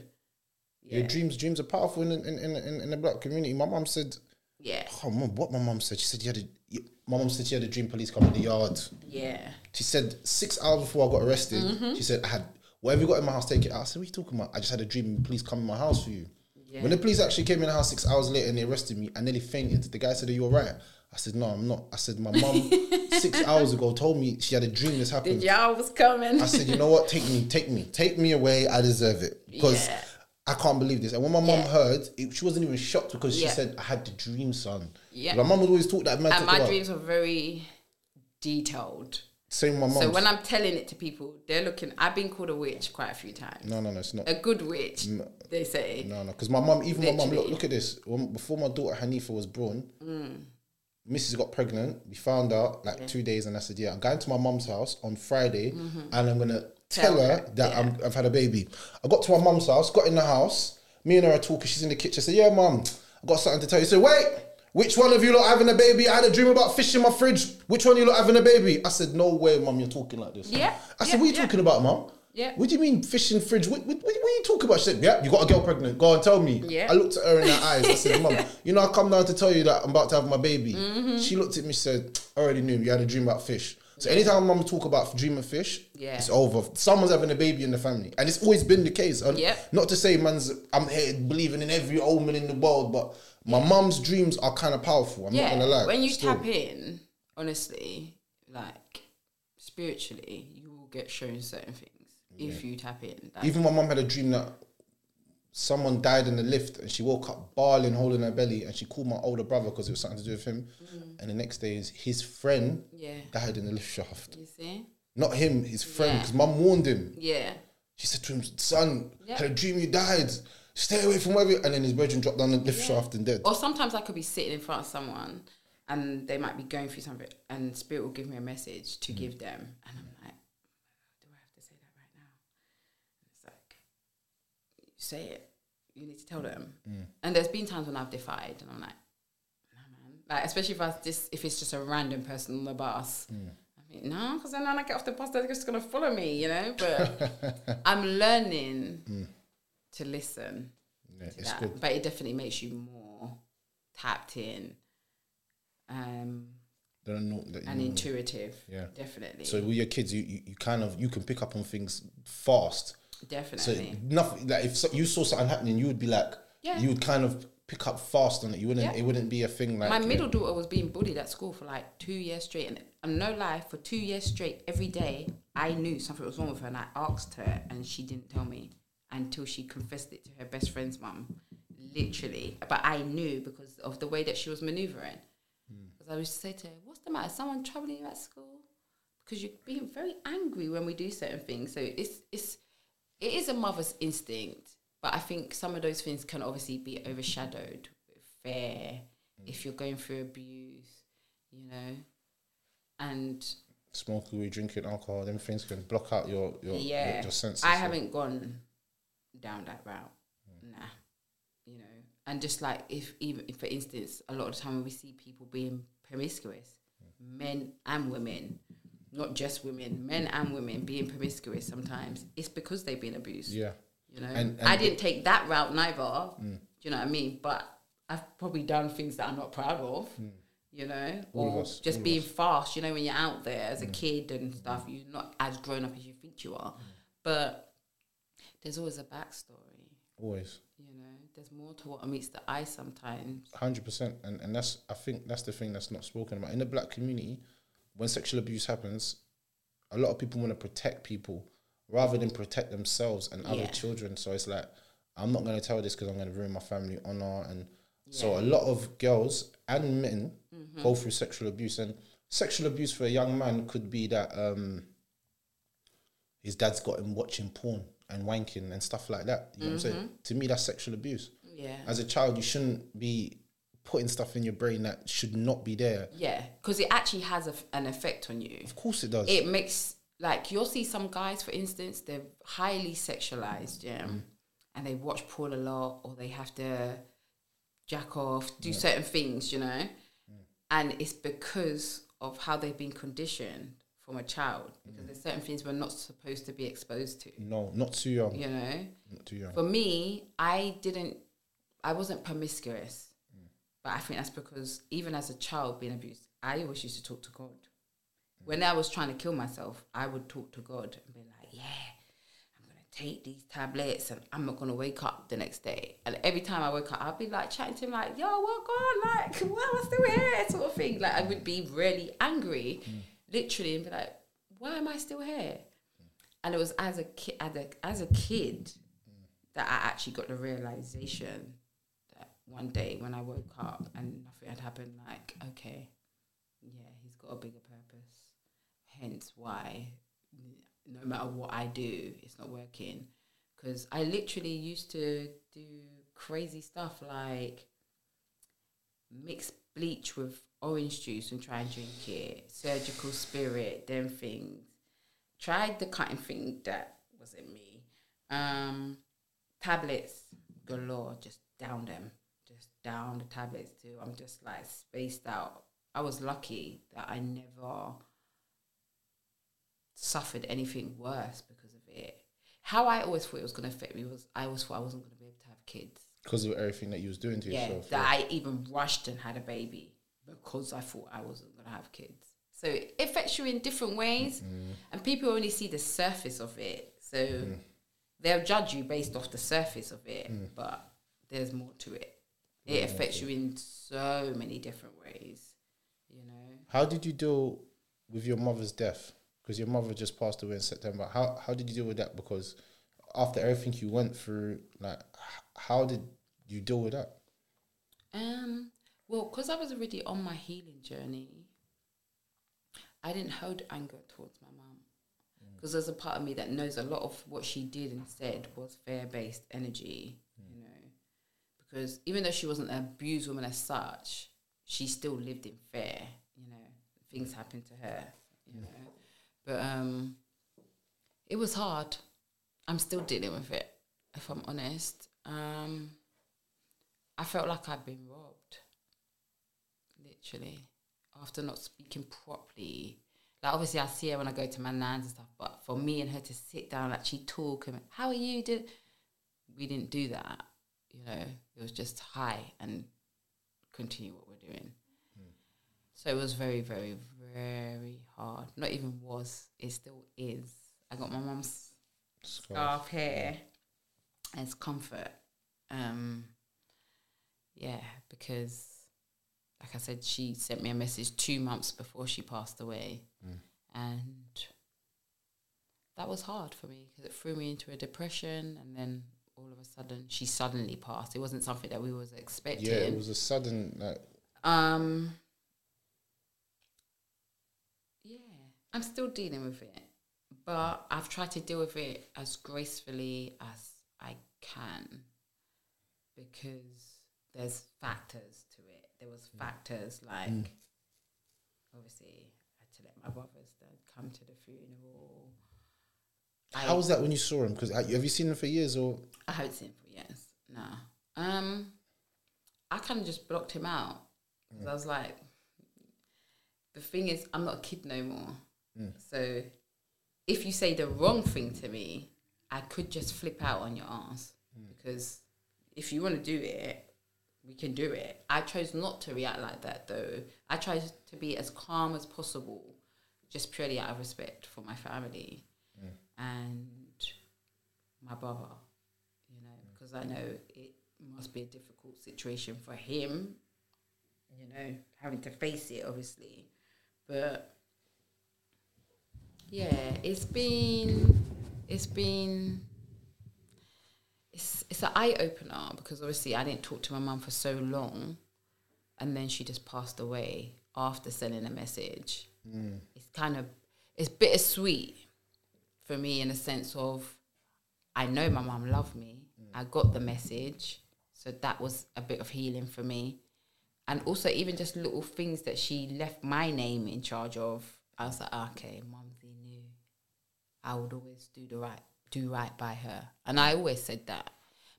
Your dreams, dreams are powerful in in, in, in, in the black community. My mom said, yeah, "Oh, mom, what my mom said? She said you had a." you- My mom said she had a dream police come in the yard. yeah, She said six hours before I got arrested. Mhm. She said I had whatever you got in my house, take it out. I said, "What are you talking about? I just had a dream. Police come in my house for you." Yeah. When the police actually came in the house six hours later and they arrested me, I nearly fainted. The guy said, Are you alright? I said, No, I'm not. I said, My mum (laughs) six hours ago told me she had a dream this happened. y'all was coming. I said, You know what? Take me, take me, take me away. I deserve it. Because Yeah. I can't believe this. And when my mum heard, it, she wasn't even shocked because she Yeah. said, I had the dream, son. Yeah. My mum would always talk that and my dreams were very detailed. Same with my mum. So when I'm telling it to people, they're looking. I've been called a witch quite a few times. No, no, no, it's not. A good witch, No. they say. No, no, because my mum, even my mum, look, look at this. When, before my daughter Hanifa was born, Mm. Mrs. got pregnant. We found out like Yeah. two days, and I said, "Yeah, I'm going to my mum's house on Friday, Mhm. and I'm gonna tell, Tell her her, that I'm, I've had a baby." I got to my mum's house, got in the house. Me and her are talking. She's in the kitchen. I said, "Yeah, mum, I got something to tell you." Said, "Wait, which one of you lot having a baby? I had a dream about fish in my fridge. Which one of you lot having a baby?" I said, "No way, mum, you're talking like this." Yeah. I said, "What are you talking about, mum?" Yeah. What do you mean fish in fridge? What, what, what, you talking about? She said, Yeah, you got a girl pregnant. Go and tell me. Yeah. I looked at her in her eyes. I said, Mum, you know, I come down to tell you that I'm about to have my baby. Mhm. She looked at me said, I already knew you had a dream about fish. So anytime mum talk about dreaming fish, Yeah. it's over. Someone's having a baby in the family. And it's always been the case. And Yeah. Not to say man's I'm here believing in every omen in the world, but my mum's dreams are kind of powerful. I'm not yeah, gonna lie. when you Still. tap in, honestly, like spiritually, you will get shown certain things if you tap in. Like, Even my mum had a dream that someone died in the lift and she woke up bawling, holding her belly, and she called my older brother because it was something to do with him. And the next day, is his friend Mm. Yeah. died in the lift shaft. you see, Not him, his friend, Yeah. because mum warned him. yeah, She said to him, "Son, Yeah. had a dream you died. Stay away from wherever." And then his brethren dropped down the lift shaft and dead. Or sometimes I could be sitting in front of someone and they might be going through something, and Spirit will give me a message Mm. to give them, and I'm like, do I have to say that right now? It's like, say it. You need to tell them. Mm. And there's been times when I've defied, and I'm like, no, man. Like especially if I just if it's just a random person on the bus. Mm. I mean, no, because then when I get off the bus, they're just gonna follow me, you know. But (laughs) I'm learning Mm. to listen Yeah, to it's that. good. But it definitely makes you more tapped in um, They don't that and intuitive. Yeah. Definitely. So with your kids, you, you, you kind of you can pick up on things fast. Definitely. So nothing like if so, you saw something happening, you would be like, Yeah. you would kind of pick up fast on it. You wouldn't. Yeah. It wouldn't be a thing like My middle daughter was being bullied at school for like two years straight, and, and no lie, for two years straight, every day I knew something was wrong with her, and I asked her, and she didn't tell me until she confessed it to her best friend's mum, literally. But I knew because of the way that she was maneuvering. Hmm. Because I used to say to her, "What's the matter? Someone troubling you at school?" Because you're being very angry when we do certain things. So it's it's it is a mother's instinct, but I think some of those things can obviously be overshadowed with fear if you're going through abuse, you know, and smoking, weed, drinking alcohol, them things can block out your your yeah, your, your senses. I haven't gone down that route, nah, you know, and just like if even if, for instance, a lot of the time when we see people being promiscuous, men and women. Not just women, men and women being promiscuous sometimes. It's because they've been abused. Yeah. You know, And- I didn't take that route neither. Mm. Do you know what I mean? But I've probably done things that I'm not proud of. Mm. You know, All or us, just being us. fast. You know, when you're out there as a mm. kid and stuff, you're not as grown up as you think you are. Mm. But there's always a backstory. Always. You know, there's more to what meets the eye sometimes. Hundred percent, and and that's I think that's the thing that's not spoken about in the black community. When sexual abuse happens, a lot of people want to protect people rather than protect themselves and other Yeah. children. So it's like I'm not going to tell this because I'm going to ruin my family honor, and so a lot of girls and men Mhm. go through sexual abuse, and sexual abuse for a young man could be that um, his dad's got him watching porn and wanking and stuff like that. You know what I'm saying? Mhm. To me, that's sexual abuse Yeah. as a child, you shouldn't be putting stuff in your brain that should not be there. Yeah, because it actually has a, an effect on you. Of course, it does. It makes like you'll see some guys, for instance, they're highly sexualized, yeah, mm. and they watch porn a lot, or they have to jack off, do certain things, you know, mm. and it's because of how they've been conditioned from a child. Because mm. there's certain things we're not supposed to be exposed to, No, not too young. you know. Not too young. For me, I didn't, I wasn't promiscuous, but I think that's because even as a child being abused, I always used to talk to God. When I was trying to kill myself, I would talk to God and be like, "Yeah, I'm gonna take these tablets, and I'm not gonna wake up the next day." And every time I woke up, I'd be like chatting to him, like, "Yo, what God? Like, why am I still here?" Sort of thing. Like, I would be really angry, literally, and be like, "Why am I still here?" And it was as a kid, as a, as a kid, that I actually got the realization one day when I woke up and nothing had happened, like, okay, yeah, he's got a bigger purpose. Hence why, no matter what I do, it's not working. Because I literally used to do crazy stuff like mix bleach with orange juice and try and drink it, surgical spirit, them things. Tried the cutting thing that wasn't me. Um, tablets galore, just down them, down the tablets too. I'm just like spaced out. I was lucky that I never suffered anything worse because of it. How I always thought it was going to affect me was I always thought I wasn't going to be able to have kids. Because of everything that you was doing to Yeah, yourself. that I even rushed and had a baby because I thought I wasn't going to have kids. So it affects you in different ways, mm-hmm. and people only see the surface of it. So mm-hmm. they'll judge you based off the surface of it, mm. but there's more to it. It affects you in so many different ways, you know. How did you deal with your mother's death? Because your mother just passed away in September. How how did you deal with that? Because after everything you went through, like, how did you deal with that? Um, well, because I was already on my healing journey, I didn't hold anger towards my mum. Because there's a part of me that knows a lot of what she did and said was fear based energy. Because even though she wasn't an abused woman as such, she still lived in fear, you know. Things happened to her, you know. But um, it was hard. I'm still dealing with it, if I'm honest. Um, I felt like I'd been robbed. Literally. After not speaking properly. Like obviously I see her when I go to my nans and stuff, but for me and her to sit down, and actually talk and how are you? Did we didn't do that. You know, it was just hi and continue what we're doing. So it was very, very, very hard. Not even was, it still is. I got my mom's scarf here as comfort. Um, yeah, because like I said, she sent me a message two months before she passed away, and that was hard for me because it threw me into a depression, and then all of a sudden she suddenly passed. It wasn't something that we was expecting. Yeah, it was a sudden like Um. Yeah, I'm still dealing with it, but I've tried to deal with it as gracefully as I can because there's factors to it. There was factors like obviously I had to let my brothers then come to the funeral. How was that when you saw him? Because uh, have you seen him for years or? I haven't seen him for years. No. Um, I kind of just blocked him out mm. 'Cause I was like, the thing is, I'm not a kid no more. Mm. So, if you say the wrong thing to me, I could just flip out on your ass mm. because if you want to do it, we can do it. I chose not to react like that though. I tried to be as calm as possible, just purely out of respect for my family and my brother, you know, because I know it must be a difficult situation for him, you know, having to face it, obviously. But yeah, it's been, it's been, it's it's an eye opener because obviously I didn't talk to my mum for so long, and then she just passed away after sending a message. Mm. It's kind of it's bittersweet for me in a sense of I know my mum loved me. Mm. I got the message, so that was a bit of healing for me. And also even just little things that she left my name in charge of. I was like, "Ah, okay, mumsy knew, I would always do the right, do right by her, and I always said that.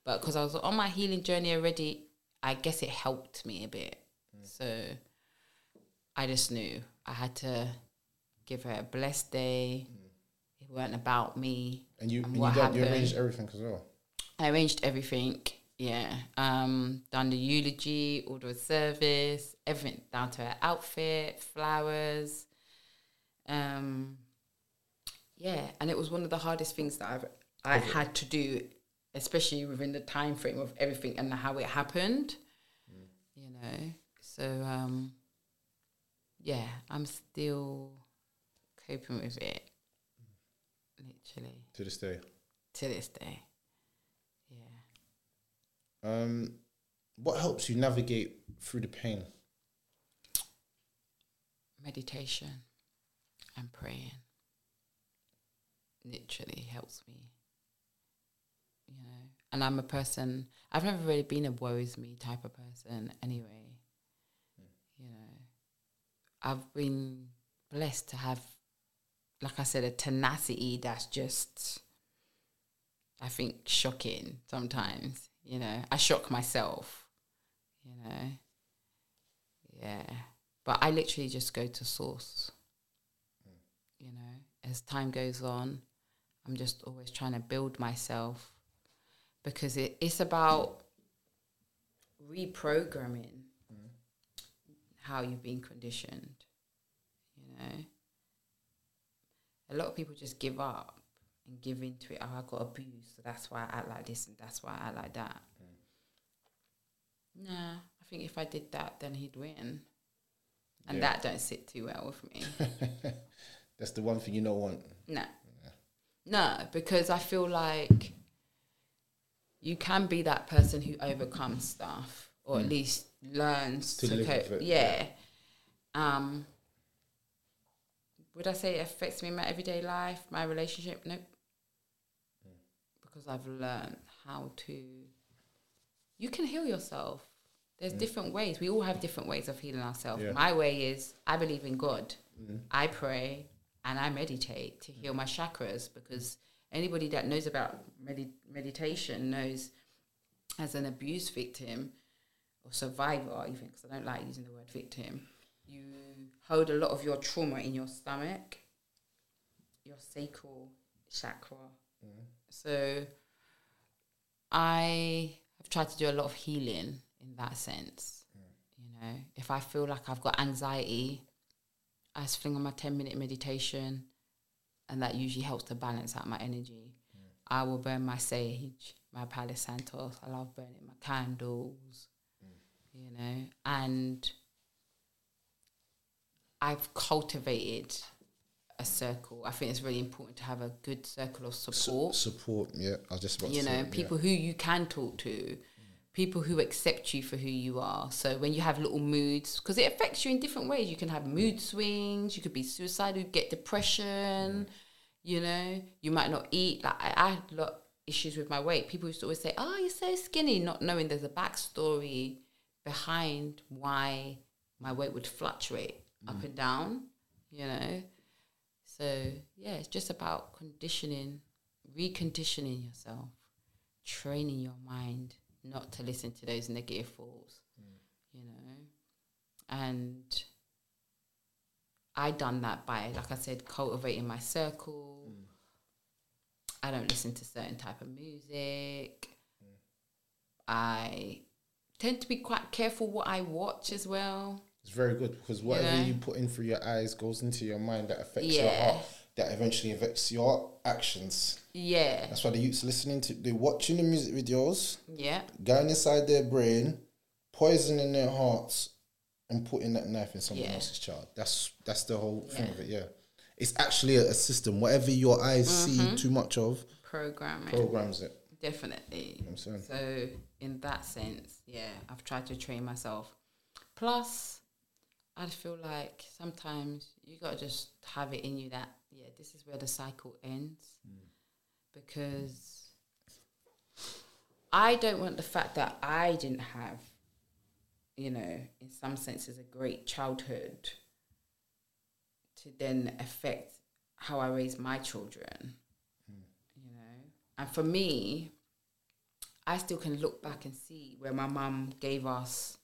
But because I was on my healing journey already, I guess it helped me a bit. Mm. So I just knew I had to give her a blessed day. It weren't about me. And you, and you, done, you arranged everything as well. I arranged everything. Yeah. Um, done the eulogy, order of service, everything down to her outfit, flowers. Um, yeah, and it was one of the hardest things that I've I had to do, especially within the time frame of everything and how it happened. You know, so um, yeah, I'm still coping with it. Literally To this day. to this day. Yeah. Um, what helps you navigate through the pain? meditation and praying literally helps me you know and i'm a person i've never really been a worries me type of person anyway you know i've been blessed to have like i said a tenacity that's just i think shocking sometimes you know? I shock myself you know? Yeah. But i literally just go to source you know? As time goes on i'm just always trying to build myself because it, it's about reprogramming mm. how you've been conditioned you know a lot of people just give up and give into it oh i got abused so that's why i act like this and that's why i act like that nah i think if i did that then he'd win and Yeah. that don't sit too well with me (laughs) That's the one thing you don't want. no. No, because I feel like you can be that person who overcomes stuff or at Mm. least learns To to, cope. it, Yeah. Um would I say it affects me in my everyday life, my relationship? Nope. Because I've learned how to you can heal yourself. There's Mm. different ways. We all have different ways of healing ourselves. Yeah. My way is I believe in God. Mhm. I pray and I meditate to heal my chakras because anybody that knows about medi- meditation knows as an abuse victim or survivor, even because I don't like using the word victim, you hold a lot of your trauma in your stomach, your sacral chakra. Mm. So I have tried to do a lot of healing in that sense. Mm. You know, if I feel like I've got anxiety, I just fling on my 10 minute meditation, and that usually helps to balance out my energy. Mm. I will burn my sage, my Palo Santos. I love burning my candles, you know, and I've cultivated a circle. I think it's really important to have a good circle of support Support, yeah. I was just you to say, know, yeah. people who you can talk to, people who accept you for who you are. So when you have little moods, because it affects you in different ways. You can have mood swings. You could be suicidal, get depression. You know, you might not eat. Like I, I had a lot issues with my weight. People used to always say, "Oh, you're so skinny," not knowing there's a backstory behind why my weight would fluctuate up mm. and down. You know, so yeah, it's just about conditioning, reconditioning yourself, training your mind not to listen to those negative thoughts. Mm. You know, and I done that by, like I said, cultivating my circle. Mm. I don't listen to certain type of music. I tend to be quite careful what I watch as well. It's very good because whatever know? you put in through your eyes goes into your mind that affects your heart, that eventually affects your actions. Yeah. That's why the youths listening to, they're watching the music videos, Yeah. going inside their brain, poisoning their hearts, and putting that knife in someone Yeah. else's child. That's that's the whole thing Yeah. of it. Yeah, it's actually a, a system. Whatever your eyes see Mhm. too much of, Programming. programs it. Definitely. So in that sense, yeah, I've tried to train myself. Plus, I feel like sometimes you gotta just have it in you that yeah, this is where the cycle ends. Because I don't want the fact that I didn't have, you know, in some senses a great childhood to then affect how I raise my children. You know, and for me, I still can look back and see where my mum gave us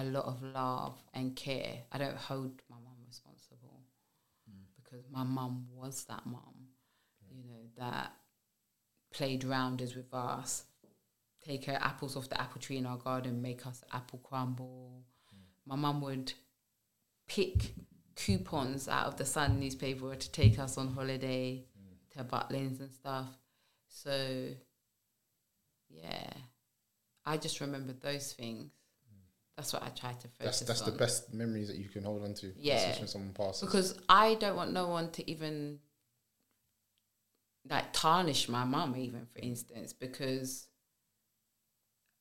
a lot of love and care. I don't hold my mum responsible mm. because my mum was that mum, you know, that played rounders with us, take her apples off the apple tree in our garden, make us apple crumble. Mm. My mum would pick coupons out of the Sun newspaper to take us on holiday mm. to Butlins and stuff. So, yeah, I just remember those things. That's what I try to focus That's that's on. the best memories that you can hold on to. Yeah. when someone passes. Because I don't want no one to even like tarnish my mum, even for instance, because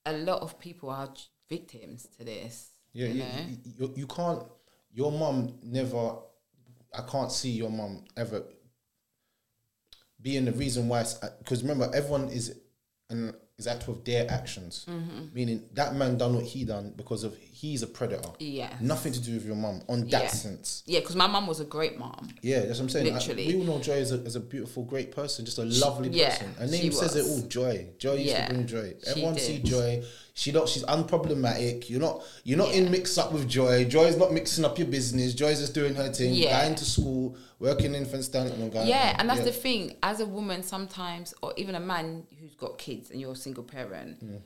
a lot of people are victims to this. Yeah, you you, know? you, you, you can't. Your mum never. I can't see your mum ever being the reason why. Because uh, remember, everyone is an is active of their actions. Mhm. Meaning that man done what he done because of he's a predator. Yeah. Nothing to do with your mum on that Yeah. sense. Yeah, because my mum was a great mom. Yeah, that's what I'm saying. I- Literally. we all know Joy is a, is a beautiful, great person, just a She- lovely yeah, person. Her name says it was. all. Joy. Joy used Yeah, to bring joy. Everyone see. Joy. She not. She's unproblematic. You're not. You're not in mix up with Joy. Joy's not mixing up your business. Joy's just doing her thing. Yeah. Going to school, working infant stand and going. Yeah, and that's the thing. As a woman, sometimes, or even a man who's got kids and you're a single parent, Mm.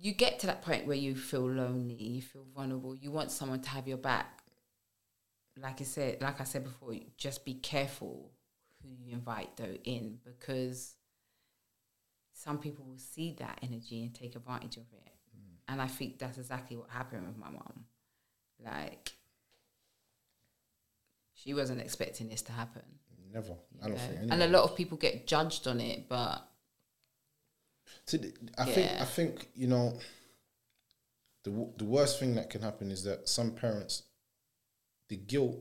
You get to that point where you feel lonely, you feel vulnerable, you want someone to have your back. Like I said, like I said before, just be careful who you invite though in because some people will see that energy and take advantage of it. Mm. And I think that's exactly what happened with my mom. Like she wasn't expecting this to happen. Never. I don't think. And a lot of people get judged on it, but The- I think I think you know the w- the worst thing that can happen is that some parents the guilt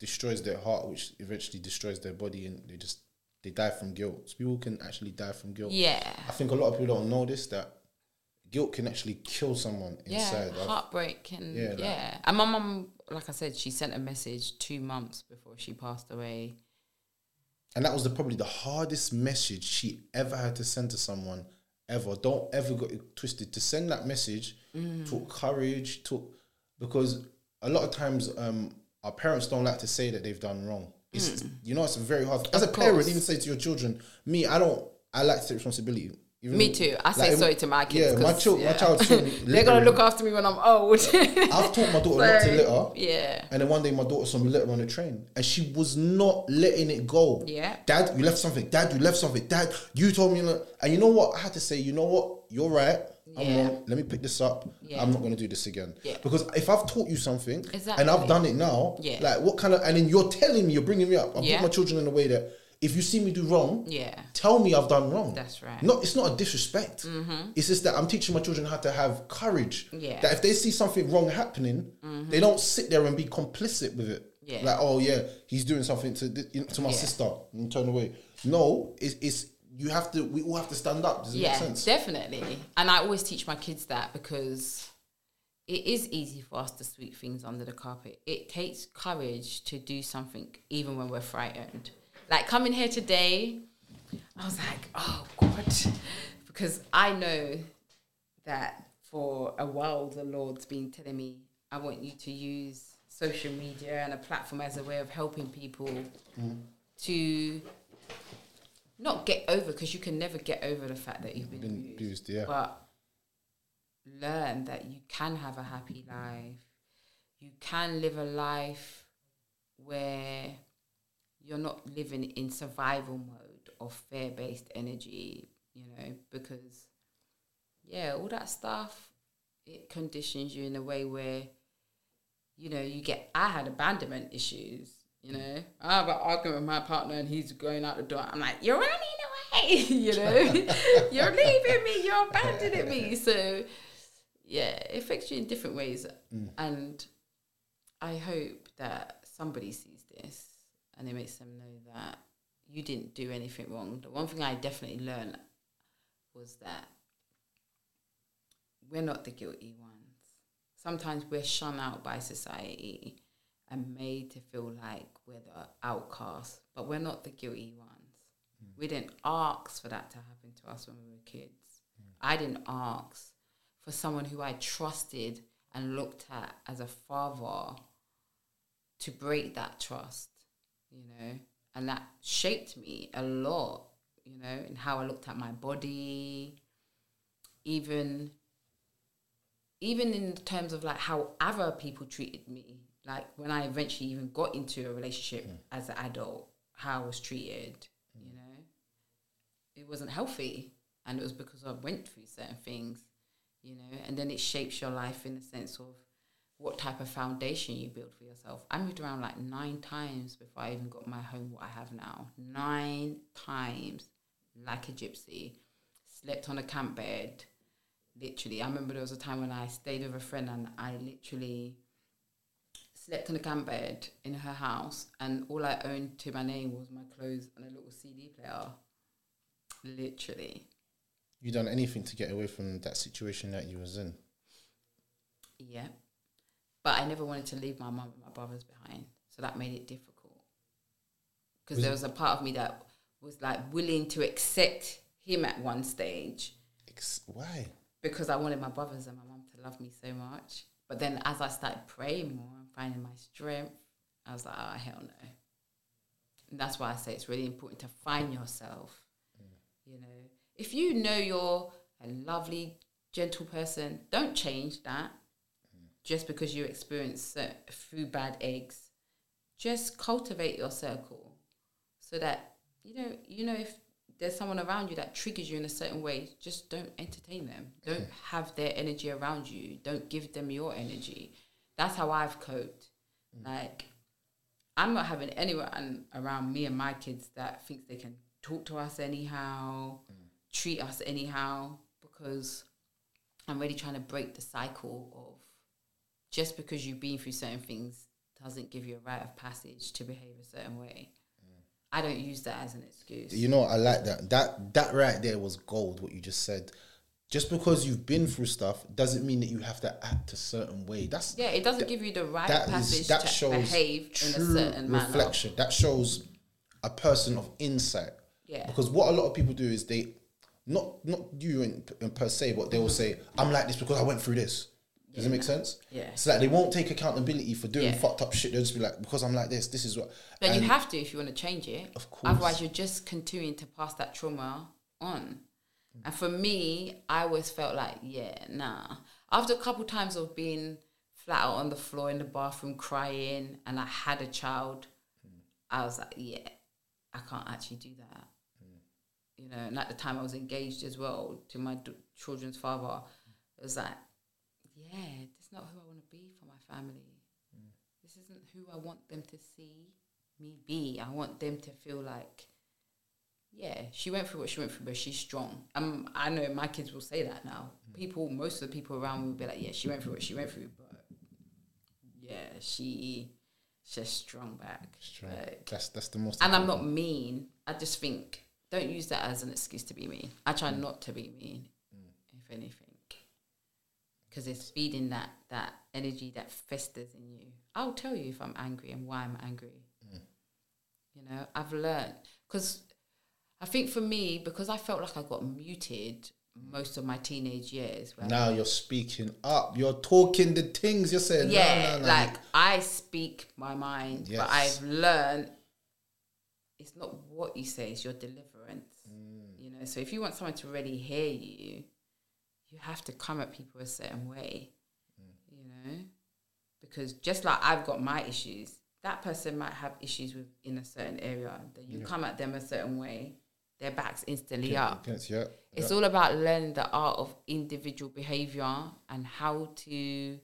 destroys their heart which eventually destroys their body and they just they die from guilt. So people can actually die from guilt. Yeah. I think a lot of people don't know this that guilt can actually kill someone yeah, inside. I've- heartbreak and Yeah, yeah. like- And my mum, like I said, she sent a message two months before she passed away. And that was the, probably the hardest message she ever had to send to someone ever. Don't ever get it twisted. To send that message Mm. took courage, took because a lot of times um, our parents don't like to say that they've done wrong. It's you know it's very hard as a Mm. Parent. course. Even say to your children, me, I don't. I like to take responsibility. Even Me too. I say like, sorry to my kids. Yeah, my child, my yeah. child. told me, (laughs) They're gonna look after me when I'm old. I've taught my daughter not to (laughs) So, litter. Yeah. And then one day my daughter saw me litter on the train and she was not letting it go. Yeah. Dad, you left something. Dad, you left something. Dad, you told me. not-" And you know what? I had to say, you know what? You're right. I'm Yeah. wrong. Let me pick this up. Yeah. I'm not going to do this again. Yeah. Because if I've taught you something exactly. and I've done it now, Yeah. like what kind of, and then you're telling me, you're bringing me up. I Yeah. put my children in a way that if you see me do wrong, Yeah. tell me I've done wrong. That's right. Not, it's not a disrespect. Mhm. It's just that I'm teaching my children how to have courage. Yeah. That if they see something wrong happening, Mhm. they don't sit there and be complicit with it. Yeah. Like, oh yeah, he's doing something to thi- you know, to my Yeah. sister and turn away. No, it's, it's you have to. We all have to stand up. Does it yeah, make sense? definitely. And I always teach my kids that because it is easy for us to sweep things under the carpet. It takes courage to do something even when we're frightened. Like coming here today, I was like, oh God. Because I know that for a while the Lord's been telling me, I want you to use social media and a platform as a way of helping people mm. to not get over because you can never get over the fact that you've been, Been abused, abused, yeah. but learn that you can have a happy life you can live a life where you're not living in survival mode or fear-based energy you know because yeah all that stuff it conditions you in a way where you know you get i had abandonment issues you know. I have an argument with my partner and he's going out the door. I'm like you're running away (laughs) you know. (laughs) You're leaving me. You're abandoning me. So yeah it affects you in different ways. Mm. and i hope that somebody sees this and it makes them know that you didn't do anything wrong. The one thing i definitely learned was that we're not the guilty ones. Sometimes we're shun out by society and made to feel like we're the outcasts, but we're not the guilty ones. Mm. We didn't ask for that to happen to us when we were kids. Mm. I didn't ask for someone who I trusted and looked at as a father to break that trust, you know, and that shaped me a lot, you know, in how I looked at my body, even even in terms of like how other people treated me, like when I eventually even got into a relationship hmm. as an adult, how I was treated, hmm. you know, it wasn't healthy, and it was because I went through certain things, you know, and then it shapes your life in the sense of what type of foundation you build for yourself. I moved around like nine times before I even got my home what I have now. Nine times, like a gypsy. Slept on a camp bed. Literally, I remember there was a time when I stayed with a friend and I literally slept on a camp bed in her house, and all I owned to my name was my clothes and a little CD player. Literally, You done anything to get away from that situation that you was in? yeah. But I never wanted to leave my mum and my brothers behind, so that made it difficult. Because there was a part of me that was like willing to accept him at one stage Ex- Why? because I wanted my brothers and my mum to love me so much. But then as I started praying more and finding my strength, I was like, oh, hell no. And that's why I say it's really important to find yourself. You know, if you know you're a lovely, gentle person, don't change that just because you experience through bad eggs. Just cultivate your circle so that you know you know if there's someone around you that triggers you in a certain way, just don't entertain them. Don't have their energy around you. Don't give them your energy. That's how I've coped. Mm. Like I'm not having anyone around me and my kids that thinks they can talk to us anyhow, mm. treat us anyhow, because I'm really trying to break the cycle just because you've been through certain things doesn't give you a rite of passage to behave a certain way. Mm. I don't use that as an excuse. You know, I like that. That that right there was gold. What you just said. Just because you've been through stuff doesn't mean that you have to act a certain way. That's yeah, it doesn't give you the right that of is- passage that to shows behave in a true certain manner. reflection. That shows a person of insight. Yeah. Because what a lot of people do is they, not not you in, in per se, but they will say, "I'm like this because I went through this." Does it make sense? Yeah. So like they won't take accountability for doing Yeah. fucked up shit. They'll just be like, "Because I'm like this, this is what." But you have to if you want to change it. Of course. Otherwise, you're just continuing to pass that trauma on. And for me, I always felt like, yeah, nah. After a couple times of being flat out on the floor in the bathroom crying, and I had a child, hmm. I was like, yeah, I can't actually do that. Hmm. You know, and at the time I was engaged as well to my d- children's father. It was like, yeah, that's not who I want to be for my family this isn't who I want them to see me be. I want them to feel like, yeah, she went through what she went through, but she's strong. Um, I know my kids will say that now. Mm. People, most of the people around me will be like, yeah, she went through what she went through, but yeah, she she's strong back. Strong. Like, That's that's the most. and I'm not mean. I just think don't use that as an excuse to be mean. I try mm. not to be mean, mm. if anything, because it's feeding that that energy that festers in you. I'll tell you if I'm angry and why I'm angry. You know, I've learned because I think for me because I felt like I got muted most of my teenage years. where Now you're speaking up. You're talking the things you're saying. Yeah, no, no. like I speak my mind, but I've learned it's not what you say; it's your deliverance. Mm. You know, so if you want someone to really hear you, you have to come at people a certain way. Mm. You know, because just like I've got my issues, that person might have issues with in a certain area. That you Yeah. come at them a certain way, their back's instantly Yeah, up. yeah, It's yeah. all about learning the art of individual behavior and how to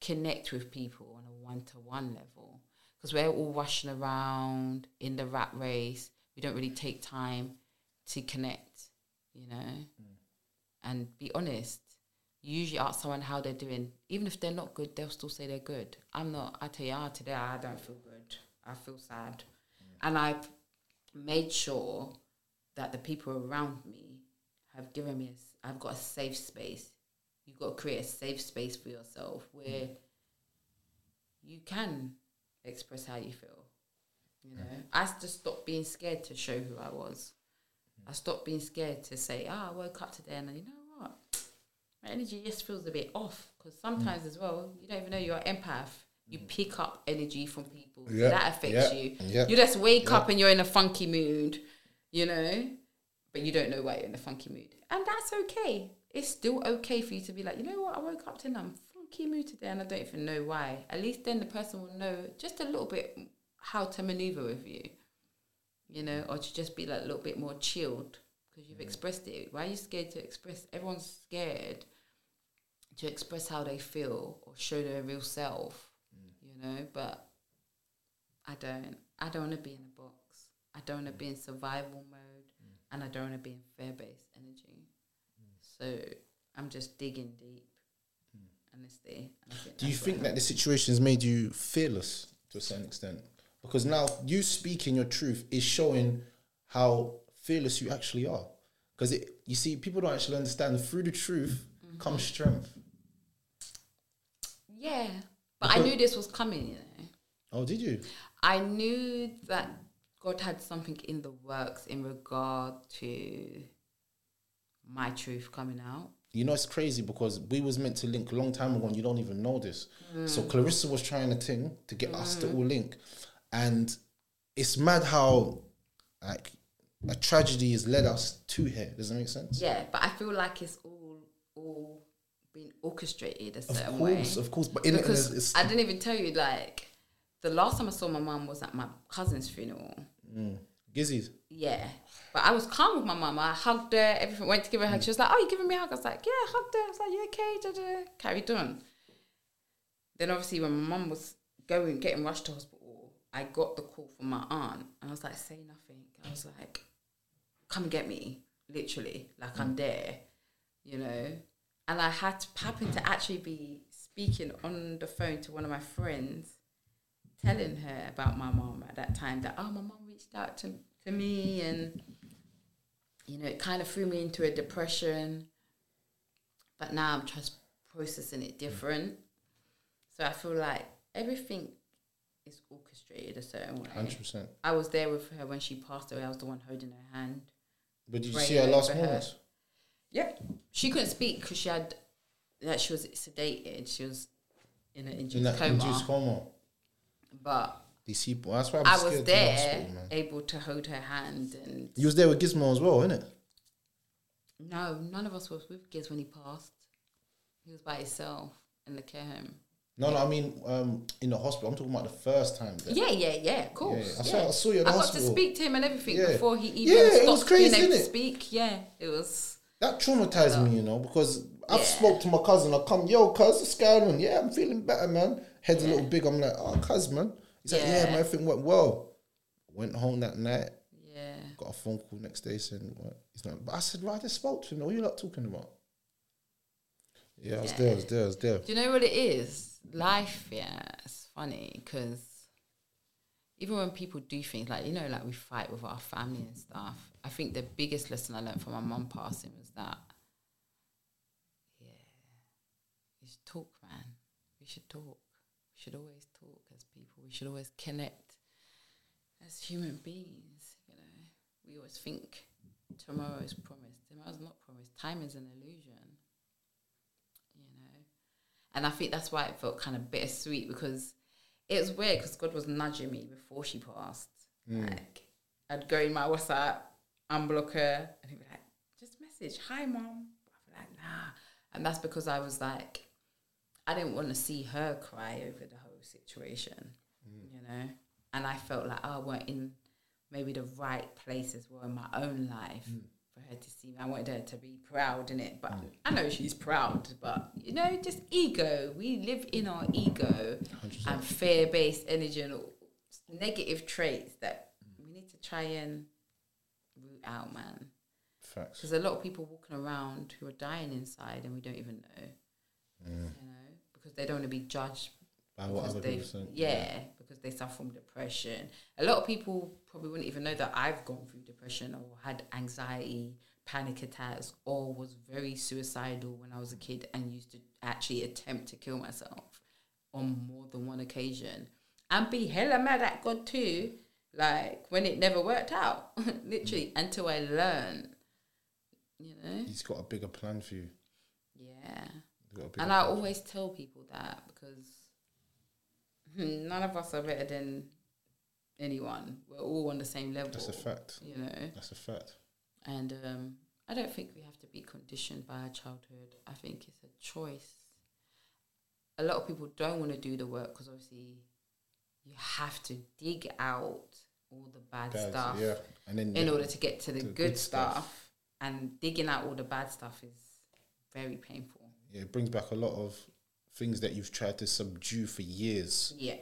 connect with people on a one to one level. Because we're all rushing around in the rat race. We don't really take time to connect, you know, and be honest. You usually ask someone how they're doing. Even if they're not good, they'll still say they're good. I'm not. I tell you, ah, today I don't feel good. I feel sad. And I've made sure that the people around me have given me, I've got a safe space. You've got to create a safe space for yourself where you can express how you feel. You know, I just stopped being scared to show who I was. I stopped being scared to say, "Ah, I woke up today and you know what, my energy just feels a bit off." Because sometimes as well, you don't even know you're an empath. You pick up energy from people Yeah, that affects yeah, you. yeah, You just wake up and you're in a funky mood, you know, but you don't know why you're in a funky mood, and that's okay. It's still okay for you to be like, you know what, I woke up today and I'm funky mood today, and I don't even know why. At least then the person will know just a little bit how to maneuver with you you know, or to just be like a little bit more chilled because you've expressed it. Why are you scared to express? Everyone's scared to express how they feel or show their real self, mm. you know. But I don't. I don't want to be in a box. I don't want to mm. be in survival mode, mm. and I don't want to be in fear based energy. So I'm just digging deep, I think Do you think that the situation has made you fearless to a certain extent? Because now you speaking your truth is showing how fearless you actually are. Because it, you see, people don't actually understand through the truth Mm-hmm. comes strength. Yeah, but I knew this was coming. You know. Oh, did you? I knew that God had something in the works in regard to my truth coming out. You know, it's crazy because we was meant to link a long time ago and you don't even know this. So Clarissa was trying a thing to get us to all link. And it's mad how like a tragedy has led us to here. Does that make sense? Yeah, but I feel like it's all all been orchestrated a Of certain course, way. of course. Of course. But in it, because it's, I didn't even tell you like the last time I saw my mum was at my cousin's funeral. Mm. Gizzy's. Yeah. But I was calm with my mum. I hugged her, everything went to give her a hug. She was like, Oh, you giving me a hug? I was like, Yeah, I hugged her. I was like, You okay? Da, da. Carried on. Then obviously when my mum was going, getting rushed to hospital, I got the call from my aunt and I was like, Say nothing. I was like, Come get me. Literally. Like I'm mm. there. You know? And I had to happen to actually be speaking on the phone to one of my friends telling her about my mom at that time that oh my mom reached out to, to me and you know it kind of threw me into a depression but now i'm just processing it mm. different so i feel like everything is orchestrated a certain way 100%. i was there with her when she passed away i was the one holding her hand But did you see her last her. moments? yeah she couldn't speak because she had that she was sedated she was in an In induced that coma induced coma. but These people. That's why I was there, hospital, able to hold her hand, and You was there with Gizmo as well, innit? no, none of us was with Giz when he passed. He was by himself in the care home. No, no, I mean um, in the hospital. I'm talking about the first time. There. Yeah, yeah, yeah, of course. yeah. I yeah. saw- I saw you the I got hospital. to speak to him and everything Yeah. before he even Yeah, it was crazy, being able to speak. Yeah, it was. That traumatized me, you know, because I've spoke to my cousin. I come, yo, cuz, what's going on? Yeah, I'm feeling better, man. Head's a little big. I'm like, oh, cuz, man. He's like, yeah, man, everything went well. Went home that night. Yeah. Got a phone call next day saying, what? He's not. But I said, right, I just spoke to him. What are you lot talking about? Yeah, I was there, I was there, I was there. Do you know what it is? Life, yeah, it's funny because even when people do things like you know, like we fight with our family and stuff. I think the biggest lesson I learned from my mum passing was that, yeah, you should talk, man. We should talk. We should always talk as people. We should always connect as human beings. You know, we always think tomorrow is promised. Tomorrow's not promised. Time is an illusion. And I think that's why it felt kind of bittersweet because it was weird because God was nudging me before she passed. Mm. Like, I'd go in my WhatsApp, unblock her, and he'd be like, just message, hi, mom. I'd be like, nah. And that's because I was like, I didn't want to see her cry over the whole situation, mm. you know. And I felt like I weren't in maybe the right place as well in my own life mm. For her to see me. I wanted her to be proud in it, but I know she's proud. But you know, just ego. We live in our ego and fear-based energy and all negative traits that mm. we need to try and root out, man. Facts. Because a lot of people walking around who are dying inside and we don't even know. You know, because they don't want to be judged By what other they people say. yeah, because they suffer from depression. A lot of people probably wouldn't even know that I've gone through depression or had anxiety, panic attacks, or was very suicidal when I was a kid and used to actually attempt to kill myself on more than one occasion. and be hella mad at God too, like when it never worked out, (laughs) literally mm. until I learned. You know, He's got a bigger plan for you. yeah. He's got a bigger And I plan. always tell people that because none of us are better than anyone. We're all on the same level. That's a fact. You know, That's a fact. and um, I don't think we have to be conditioned by our childhood. I think it's a choice. A lot of people don't want to do the work because obviously you have to dig out all the bad Bad, stuff yeah. And then in yeah, order to get to the, the good, good stuff. stuff. And digging out all the bad stuff is very painful. Yeah, it brings back a lot of things that you've tried to subdue for years. Yeah.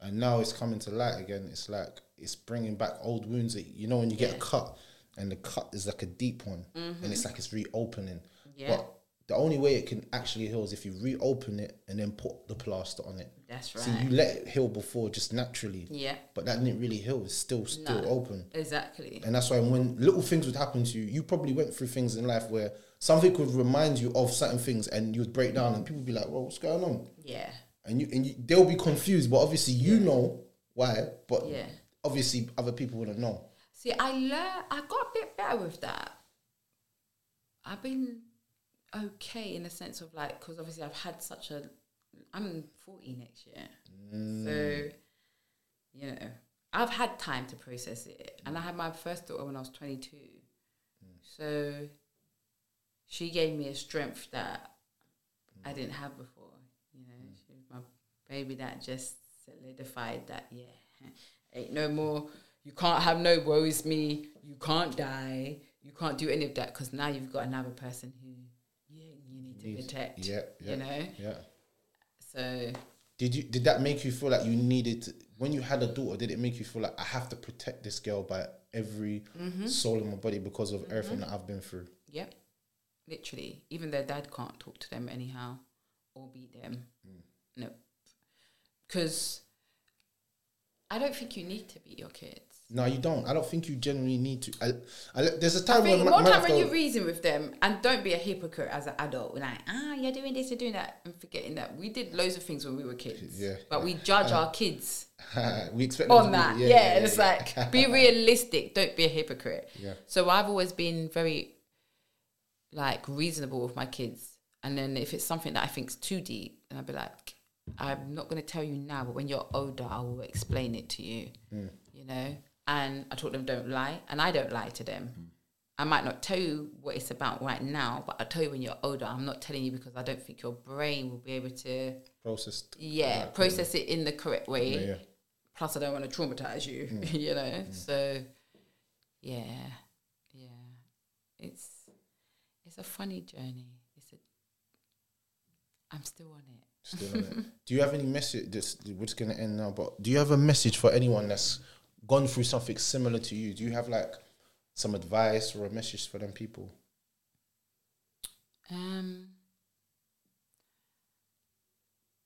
And now it's coming to light again. It's like it's bringing back old wounds. That, you know, when you get Yeah. a cut and the cut is like a deep one and mm-hmm. it's like it's reopening. Yeah. But the only way it can actually heal is if you reopen it and then put the plaster on it. That's right. So you let it heal before just naturally. Yeah. But that didn't really heal. It's still still No. open. Exactly. And that's why when little things would happen to you, you probably went through things in life where something would remind you of certain things and you'd break down and people would be like, well, what's going on? Yeah. And you and you, they'll be confused, but obviously you know why, but Yeah. obviously other people wouldn't know. See, I learned, I got a bit better with that. I've been okay in the sense of like, because obviously I've had such a, I'm 40 next year. Mm. So, you know, I've had time to process it. And I had my first daughter when I was 22. Mm. So she gave me a strength that I didn't have before. You know, she was my baby that just solidified that, yeah, ain't no more, you can't have no woe is me, you can't die, you can't do any of that because now you've got another person who yeah, you need to protect. Yeah, yeah, You know? yeah. So, Did you did that make you feel like you needed to, when you had a daughter? Did it make you feel like I have to protect this girl by every Mhm. soul in my body because of everything Mhm. that I've been through? Yep. Literally. Even their dad can't talk to them anyhow or beat them. No. Because I don't think you need to beat your kids. No, you don't. I don't think you generally need to. I, I, there's a time think when more time when you reason with them and don't be a hypocrite as an adult. We're like, ah, you're doing this, you're doing that, and forgetting that we did loads of things when we were kids. Yeah. But we judge our kids (laughs) we expect on be- that. Yeah, and it's yeah. like be (laughs) realistic. Don't be a hypocrite. Yeah. So I've always been very like reasonable with my kids, and then if it's something that I think's too deep, then I'll be like, I'm not going to tell you now, but when you're older, I will explain it to you. Mm. You know. And I taught them don't lie, and I don't lie to them. I might not tell you what it's about right now, but I'll tell you when you're older. I'm not telling you because I don't think your brain will be able to process. yeah, right, process it in the correct way. Yeah, yeah. Plus, I don't want to traumatize you, Mm. (laughs) you know. So, yeah, yeah, it's a funny journey. It's a I'm still on it. Still on it. (laughs) Do you have any message? This we're just gonna end now, but do you have a message for anyone that's gone through something similar to you? Do you have like some advice or a message for them people? Um,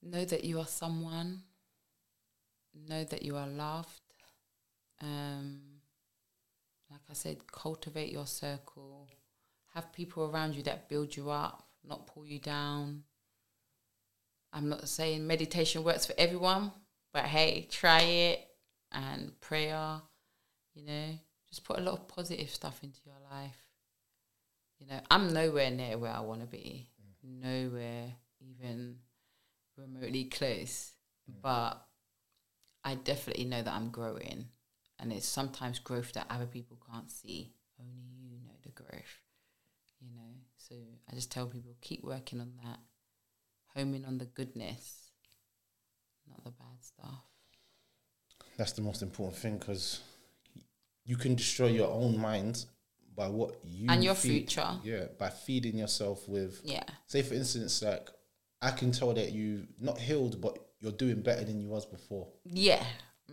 know that you are someone. Know that you are loved. Um, like I said, cultivate your circle. Have people around you that build you up, not pull you down. I'm not saying meditation works for everyone, but hey, try it and prayer, you know, just put a lot of positive stuff into your life. You know, I'm nowhere near where I want to be, nowhere even remotely close, mm. but I definitely know that I'm growing, and it's sometimes growth that other people can't see. Only you know the growth. So I just tell people keep working on that, homing on the goodness, not the bad stuff. That's the most important thing because you can destroy your own mind by what you And your feed- future. Yeah, by feeding yourself with. Yeah. Say for instance, like I can tell that you not healed, but you're doing better than you was before. Yeah,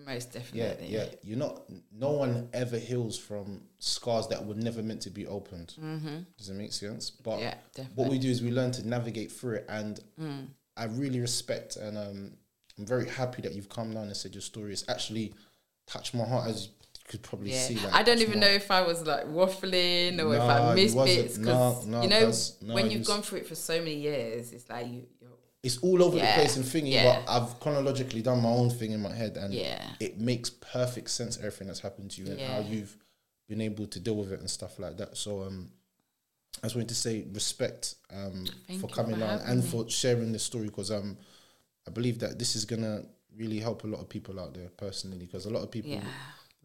most definitely. yeah. yeah. You're not. No one ever heals from scars that were never meant to be opened. Mhm. Does it make sense? But Yeah, what we do is we learn to navigate through it, and Mm. I really respect and um, I'm very happy that you've come down and said your story. It's actually touched my heart, as you could probably Yeah. see. Like, I don't even know if I was like waffling or if I missed bits because nah, you know when you you've gone through it for so many years, it's like you you're it's all over Yeah, the place and thingy, yeah. but I've chronologically done my own thing in my head, and Yeah. it makes perfect sense everything that's happened to you and how you've been able to deal with it and stuff like that. So, um, I just wanted to say respect um, Thank for coming on and me. for sharing this story because um, I believe that this is gonna really help a lot of people out there personally because a lot of people,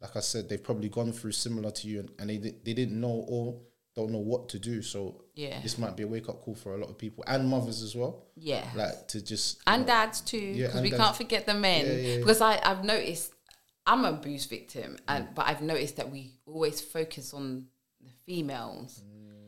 like I said, they've probably gone through similar to you and, and they they didn't know or don't know what to do. So Yeah. this might be a wake up call for a lot of people and mothers as well. Yeah. like to just and dads too because and we dads. can't forget the men Yeah, yeah, yeah. because I, i've noticed i'm a abuse victim Mm. and but i've noticed that we always focus on the females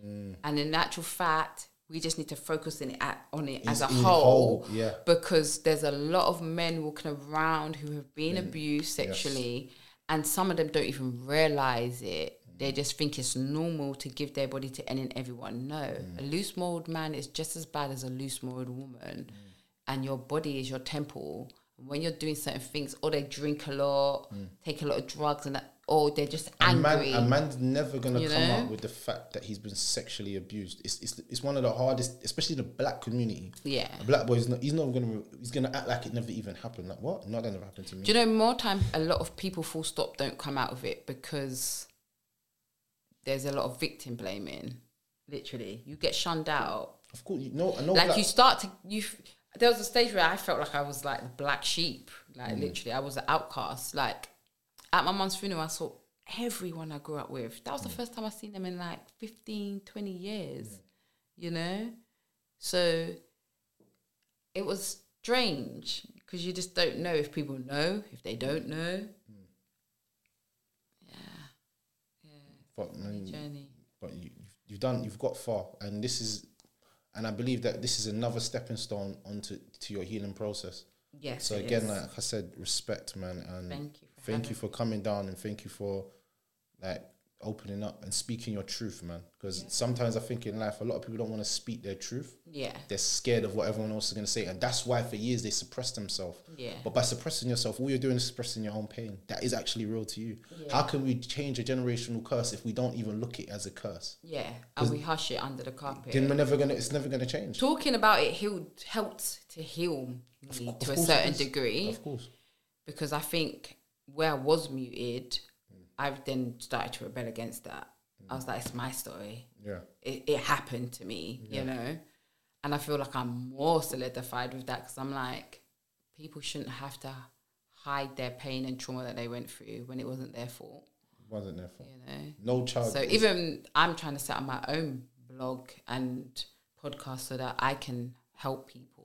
Mm. and in actual fact we just need to focus in it at, on it as a whole, whole, yeah. because there's a lot of men walking around who have been abused sexually and some of them don't even realize it they just think it's normal to give their body to any and everyone no Mm. a loose moraled man is just as bad as a loose moraled woman and your body is your temple when you're doing certain things or they drink a lot take a lot of drugs and that or they're just A man, angry a man's never gonna You come know? out with the fact that he's been sexually abused. It's, it's it's one of the hardest, especially in the black community. Yeah. a black boy is not. He's not gonna. He's gonna act like it never even happened. Like what? Not that never happened to me. Do you know more time a lot of people full stop don't come out of it because there's a lot of victim blaming. Literally. You get shunned out. of course, you know. Know. like you start to you there was a stage where I felt like I was like the black sheep. Like Mm. literally I was an outcast. Like at my mum's funeral I saw everyone I grew up with. That was Mm. the first time I seen them in like 15, 20 years. You know? So it was strange because you just don't know if people know, if they don't know. But man, mm, Journey. but you, you've done. You've got far, and this is, and I believe that this is another stepping stone onto to your healing process. Yes, So again, is. like I said, respect, man, and Thank you for thank you for coming down, and thank you for like opening up and speaking your truth, man. Because sometimes I think in life, a lot of people don't want to speak their truth. Yeah. They're scared of what everyone else is going to say, and that's why for years they suppress themselves. Yeah. But by suppressing yourself, all you're doing is suppressing your own pain. That is actually real to you. How can we change a generational curse if we don't even look it as a curse? Yeah. And we hush it under the carpet. Then we're never gonna. It's never gonna change. talking about it healed helped to heal me Of to a certain degree Of course. because I think where I was muted, I've then started to rebel against that. I was like, it's my story. Yeah. It, it happened to me, you know? And I feel like I'm more solidified with that because I'm like, people shouldn't have to hide their pain and trauma that they went through when it wasn't their fault, Wasn't there for you know? no child. So even I'm trying to set up my own blog and podcast so that I can help people.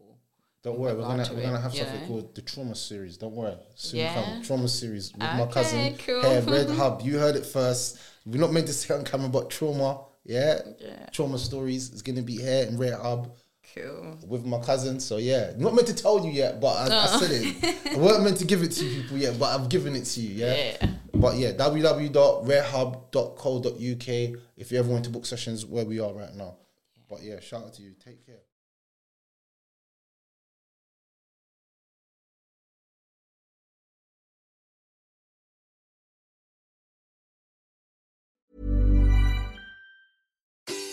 Don't worry, we're gonna we're it, gonna have something know? called the trauma series. Don't worry, soon Yeah? come trauma series with my cousin cool. Hair Red (laughs) Hub. You heard it first. We're not meant to say on camera, but trauma, yeah, Yeah. trauma stories is gonna be here in Rare Hub Cool. with my cousin. So yeah, not meant to tell you yet, but I, I said it. I weren't meant to give it to people yet, but I've given it to you. Yeah. Yeah. But yeah, www.rarehub.co.uk if you ever want to book sessions where we are right now. But yeah, shout out to you. Take care.